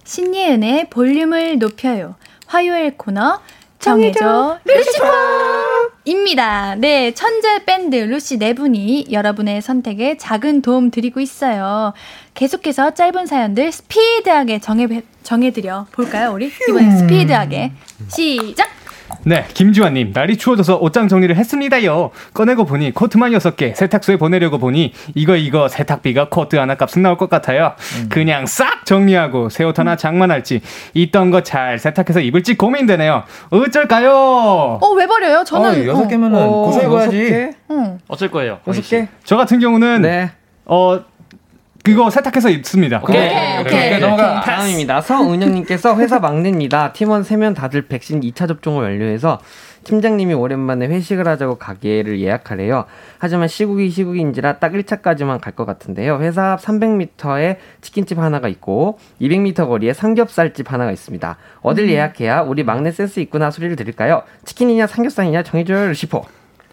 신예은의 볼륨을 높여요. 화요일 코너 정해줘 루시퍼입니다. 네, 천재 밴드 루시 네 분이 여러분의 선택에 작은 도움 드리고 있어요. 계속해서 짧은 사연들 스피드하게 정해 정해드려 볼까요, 우리 이번엔 스피드하게 시작. 네, 김주환님, 날이 추워져서 옷장 정리를 했습니다요. 꺼내고 보니 코트만 6개, 세탁소에 보내려고 보니 이거 이거 세탁비가 코트 하나 값은 나올 것 같아요. 음. 그냥 싹 정리하고 새 옷 하나 장만할지, 있던 거 잘 세탁해서 입을지 고민되네요. 어쩔까요? 어, 왜 버려요? 저는. 어, 6개면은 어, 고소해봐야지. 응. 어쩔 거예요? 6개? 저 같은 경우는, 네. 어, 그거 세탁해서 입습니다. 오케이, 오케이, 오케이. 오케이. 넘어가. 다음입니다. 서은영님께서 회사 막내입니다. 팀원 3명 다들 백신 2차 접종을 완료해서 팀장님이 오랜만에 회식을 하자고 가게를 예약하래요. 하지만 시국이 시국인지라 딱 1차까지만 갈 것 같은데요. 회사 앞 300m에 치킨집 하나가 있고 200m 거리에 삼겹살집 하나가 있습니다. 어딜 음. 예약해야 우리 막내 센스 있구나 소리를 들을까요? 치킨이냐 삼겹살이냐 정해줘요 싶어.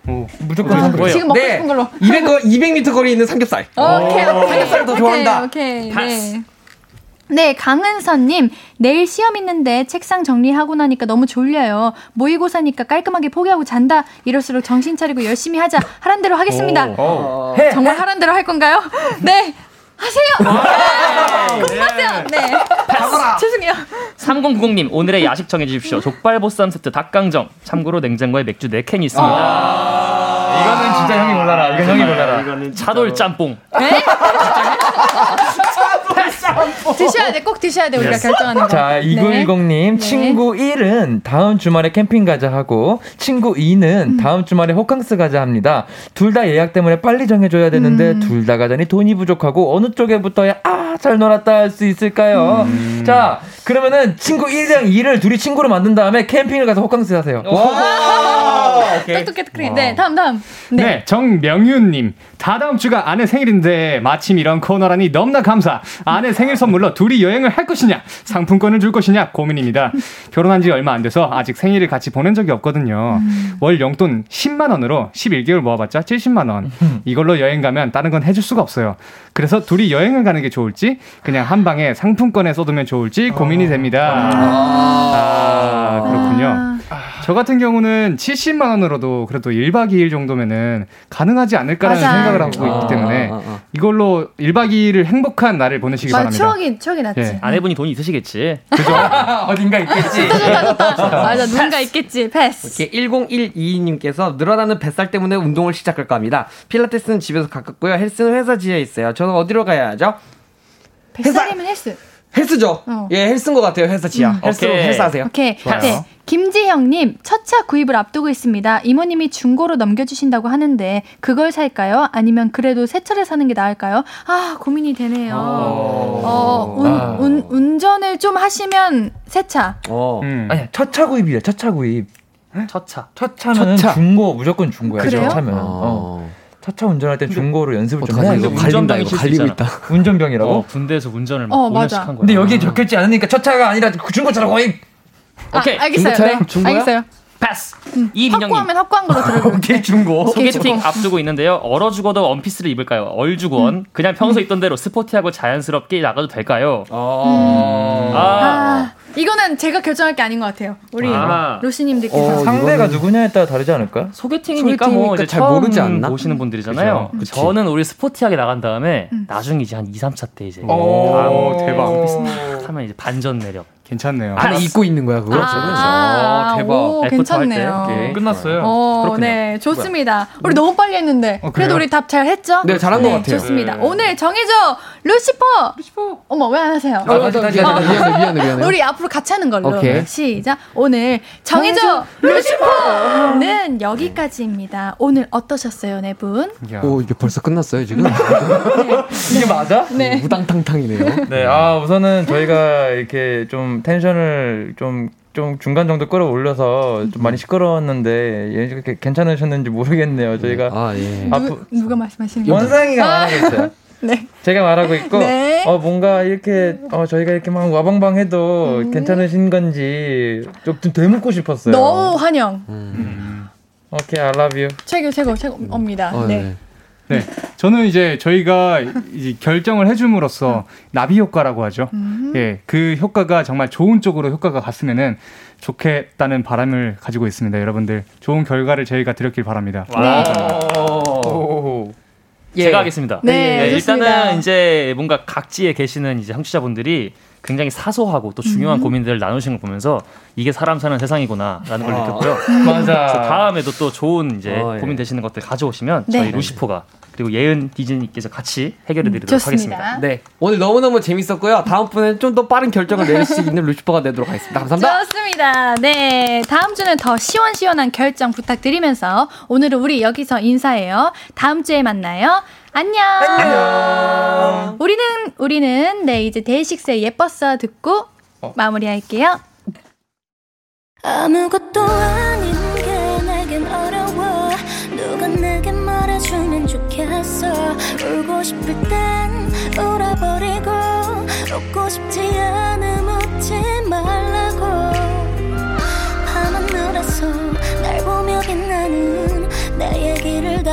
오, 무조건 삼겹살. 지금 먹고 네. 싶은 걸로. 200, 200m 거리에 있는 삼겹살. 오케이, 오케이. 삼겹살을 더 좋아한다. 오케이, 오케이. 네. 네, 강은선님, 내일 시험 있는데 책상 정리하고 나니까 너무 졸려요. 모의고사니까 깔끔하게 포기하고 잔다. 이럴수록 정신 차리고 열심히 하자. 하란 대로 하겠습니다. 오, 오. 정말 하란 대로 할 건가요? [LAUGHS] 네, 하세요! 공부하세요! 네. 네. 죄송해요. 3090님, 오늘의 야식 정해 주십시오. 족발 보쌈 세트 닭강정. 참고로 냉장고에 맥주 4캔이 있습니다. 아~ 이거는 진짜 형이 골라라. 이건 형이 골라라. 이거는 차돌 짬뽕. 네? [LAUGHS] 드셔야 돼, 꼭 드셔야 돼, 우리가 결정하는 거. 자, 2910님, 네. 친구 1은 다음 주말에 캠핑 가자 하고, 친구 2는 음. 다음 주말에 호캉스 가자 합니다. 둘 다 예약 때문에 빨리 정해줘야 되는데, 음. 둘다 가자니 돈이 부족하고, 어느 쪽에 붙어야, 아! 아, 잘 놀았다 할 수 있을까요? 음. 자, 그러면은 친구 1랑 2를 둘이 친구로 만든 다음에 캠핑을 가서 호캉스 하세요. 와! 똑똑똑똑. 네, 다음, 다음. 네, 네 정명윤님. 다 다음 주가 아내 생일인데 마침 이런 코너라니 너무나 감사. 아내 생일 선물로 둘이 여행을 할 것이냐, 상품권을 줄 것이냐 고민입니다. 결혼한 지 얼마 안 돼서 아직 생일을 같이 보낸 적이 없거든요. 음. 월 용돈 10만 원으로 11개월 모아봤자 70만 원. 이걸로 여행 가면 다른 건 해줄 수가 없어요. 그래서 둘이 여행을 가는 게 좋을지, 그냥 한 방에 상품권에 쏟으면 좋을지 고민이 됩니다. 아, 아 그렇군요. 저 같은 경우는 70만 원으로도 그래도 1박 2일 정도면은 가능하지 않을까라는 맞아. 생각을 하고 있기 아, 때문에 아, 아, 아. 이걸로 1박 2일을 행복한 날을 보내시기 맞아, 바랍니다. 추억이 추억이 낫지. 예. 아내분이 돈이 있으시겠지. 그죠? [LAUGHS] [LAUGHS] 어딘가 있겠지. 좋다 좋다 [LAUGHS] 좋다. 맞아 누군가 있겠지. 패스. 이렇게 1012님께서 늘어나는 뱃살 때문에 운동을 시작할까 합니다. 필라테스는 집에서 가깝고요. 헬스는 회사 지하에 있어요. 저는 어디로 가야 하죠? 뱃살이면 헬스. 헬스죠. 어. 예, 헬스인 것 같아요. 헬스 지하. 음. 헬스 헬스 하세요. 오케이. 좋아요. 네. 김지형님, 첫 차 구입을 앞두고 있습니다. 이모님이 중고로 넘겨주신다고 하는데 그걸 살까요? 아니면 그래도 새 차를 사는 게 나을까요? 아 고민이 되네요. 어, 어 운, 아. 운, 운전을 좀 하시면 새 차. 어. 음. 아니 첫차 구입이래. 첫차 구입. 첫 차. 첫 차면 중고 무조건 중고야. 그래요? 첫 차면. 어. 어. 차차 운전할 때 중고로 연습을 좀 해야 돼. 운전병이 갈리고 있다. 운전병이라고? 어, 군대에서 운전을 막 어, 맞아. 거야. 근데 여기에 적혀있지 않으니까 첫 차가 아니라 그 중고차로 거의 아, 오케이. 알겠어요. 네. 알겠어요. 패스. 음, 이민영님. 확고하면 확고한 걸로 들어볼게요. [LAUGHS] 오케이 중고. 소개팅 앞두고 있는데요. 얼어 죽어도 원피스를 입을까요? 얼죽원. 음. 그냥 평소 음. 입던 대로 스포티하고 자연스럽게 나가도 될까요? 어. 아. 아. 이거는 제가 결정할 게 아닌 것 같아요. 우리 아. 로시님들께서 어, 상대가 누구냐에 따라 다르지 않을까? 소개팅이니까, 뭐 이제 잘 모르지 않나? 보시는 분들이잖아요. 그쵸? 저는 우리 스포티하게 나간 다음에 음. 나중에 이제 한 2, 3차 때 이제 오, 대박. 원피스 하면 이제 반전 매력. 괜찮네요. 안에 입고 있는 거야 그거. 아, 아 대박. 오, 괜찮네요. 네, 끝났어요. 어, 네, 좋습니다. 뭐야? 우리 너무 빨리 했는데 어, 그래도 우리 답 잘 했죠? 네, 잘한 네, 것 같아요. 좋습니다. 네. 오늘 정해줘 루시퍼. 루시퍼. 어머 왜 안 하세요? 아, 다시 다시 다시 미안해 미안해 미안해. 우리 앞으로 같이 하는 걸로. 오케이. 시작. 오늘 정해줘 루시퍼는 여기까지입니다. 오늘 어떠셨어요, 네 분? 오 이게 벌써 끝났어요 지금? 네. 이게 맞아? 네. 우당탕탕이네요. 네, 아 우선은 저희가 이렇게 좀 텐션을 좀, 좀 중간 정도 끌어올려서 좀 많이 시끄러웠는데 예, 괜찮으셨는지 모르겠네요. 저희가 아, 예. 누구, 누가 말씀하시는 거예요? 원상이가 아. 말하고 있어요. [LAUGHS] 네. 제가 말하고 있고 네. 어 뭔가 이렇게 어 저희가 이렇게 막 와방방해도 음. 괜찮으신 건지 좀, 좀 되묻고 싶었어요. 너무 환영. 음. 오케이, I love you. 최고 최고 최고입니다. 어, 네. 네. 네. 저는 이제 저희가 이제 결정을 해줌으로써 나비 효과라고 하죠. 음. 예, 그 효과가 정말 좋은 쪽으로 효과가 갔으면은 좋겠다는 바람을 가지고 있습니다. 여러분들 좋은 결과를 저희가 드렸길 바랍니다. 와. 예. 제가 하겠습니다. 네, 네 일단은 이제 뭔가 각지에 계시는 이제 청취자분들이 굉장히 사소하고 또 중요한 음. 고민들을 나누시는 걸 보면서 이게 사람 사는 세상이구나라는 걸 아. 느꼈고요. [LAUGHS] 맞아. 다음에도 또 좋은 이제 어, 예. 고민 되시는 것들 가져오시면 네. 저희 루시포가 그리고 예은 디즈니께서 같이 해결해 드리도록 음, 하겠습니다. 네. 오늘 너무너무 재밌었고요. 다음 분은 좀더 빠른 결정을 내릴 수 있는 루시퍼가 되도록 하겠습니다. 감사합니다. 좋습니다. 네. 다음 주는 더 시원시원한 결정 부탁드리면서 오늘은 우리 여기서 인사해요. 다음 주에 만나요. 안녕. 안녕. 우리는 우리는 네 이제 데이식스의 예뻤어 듣고 어. 마무리할게요. 아무것도 아닌 게 내겐 어려워 누가 내게 말해주면 좋겠어 울고 싶을 땐 울어버리고 웃고 싶지 않음 웃지 말라고 밤하늘에서 날 보며 빛나는 내 얘기를 다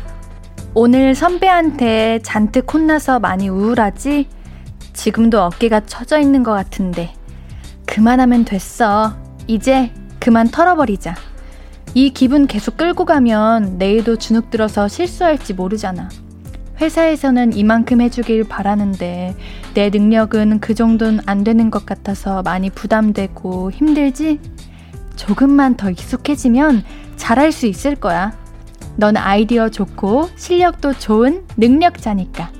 오늘 선배한테 잔뜩 혼나서 많이 우울하지? 지금도 어깨가 처져 있는 것 같은데. 그만하면 됐어. 이제 그만 털어버리자. 이 기분 계속 끌고 가면 내일도 주눅 들어서 실수할지 모르잖아. 회사에서는 이만큼 해주길 바라는데 내 능력은 그 정도는 안 되는 것 같아서 많이 부담되고 힘들지? 조금만 더 익숙해지면 잘할 수 있을 거야. 넌 아이디어 좋고 실력도 좋은 능력자니까.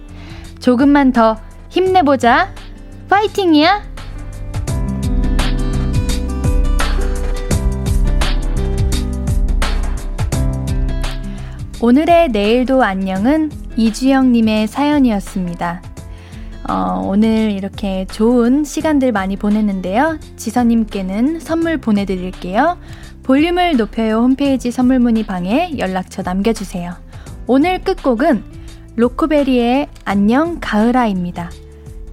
조금만 더 힘내보자. 파이팅이야! 오늘의 내일도 안녕은 이주영님의 사연이었습니다. 어, 오늘 이렇게 좋은 시간들 많이 보냈는데요. 지선님께는 선물 보내드릴게요. 볼륨을 높여요 홈페이지 선물 문의 방에 연락처 남겨주세요. 오늘 끝곡은 로코베리의 안녕 가을아입니다.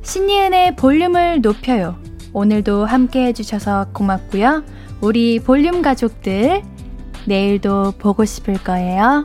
신예은의 볼륨을 높여요. 오늘도 함께 해주셔서 고맙고요. 우리 볼륨 가족들, 내일도 보고 싶을 거예요.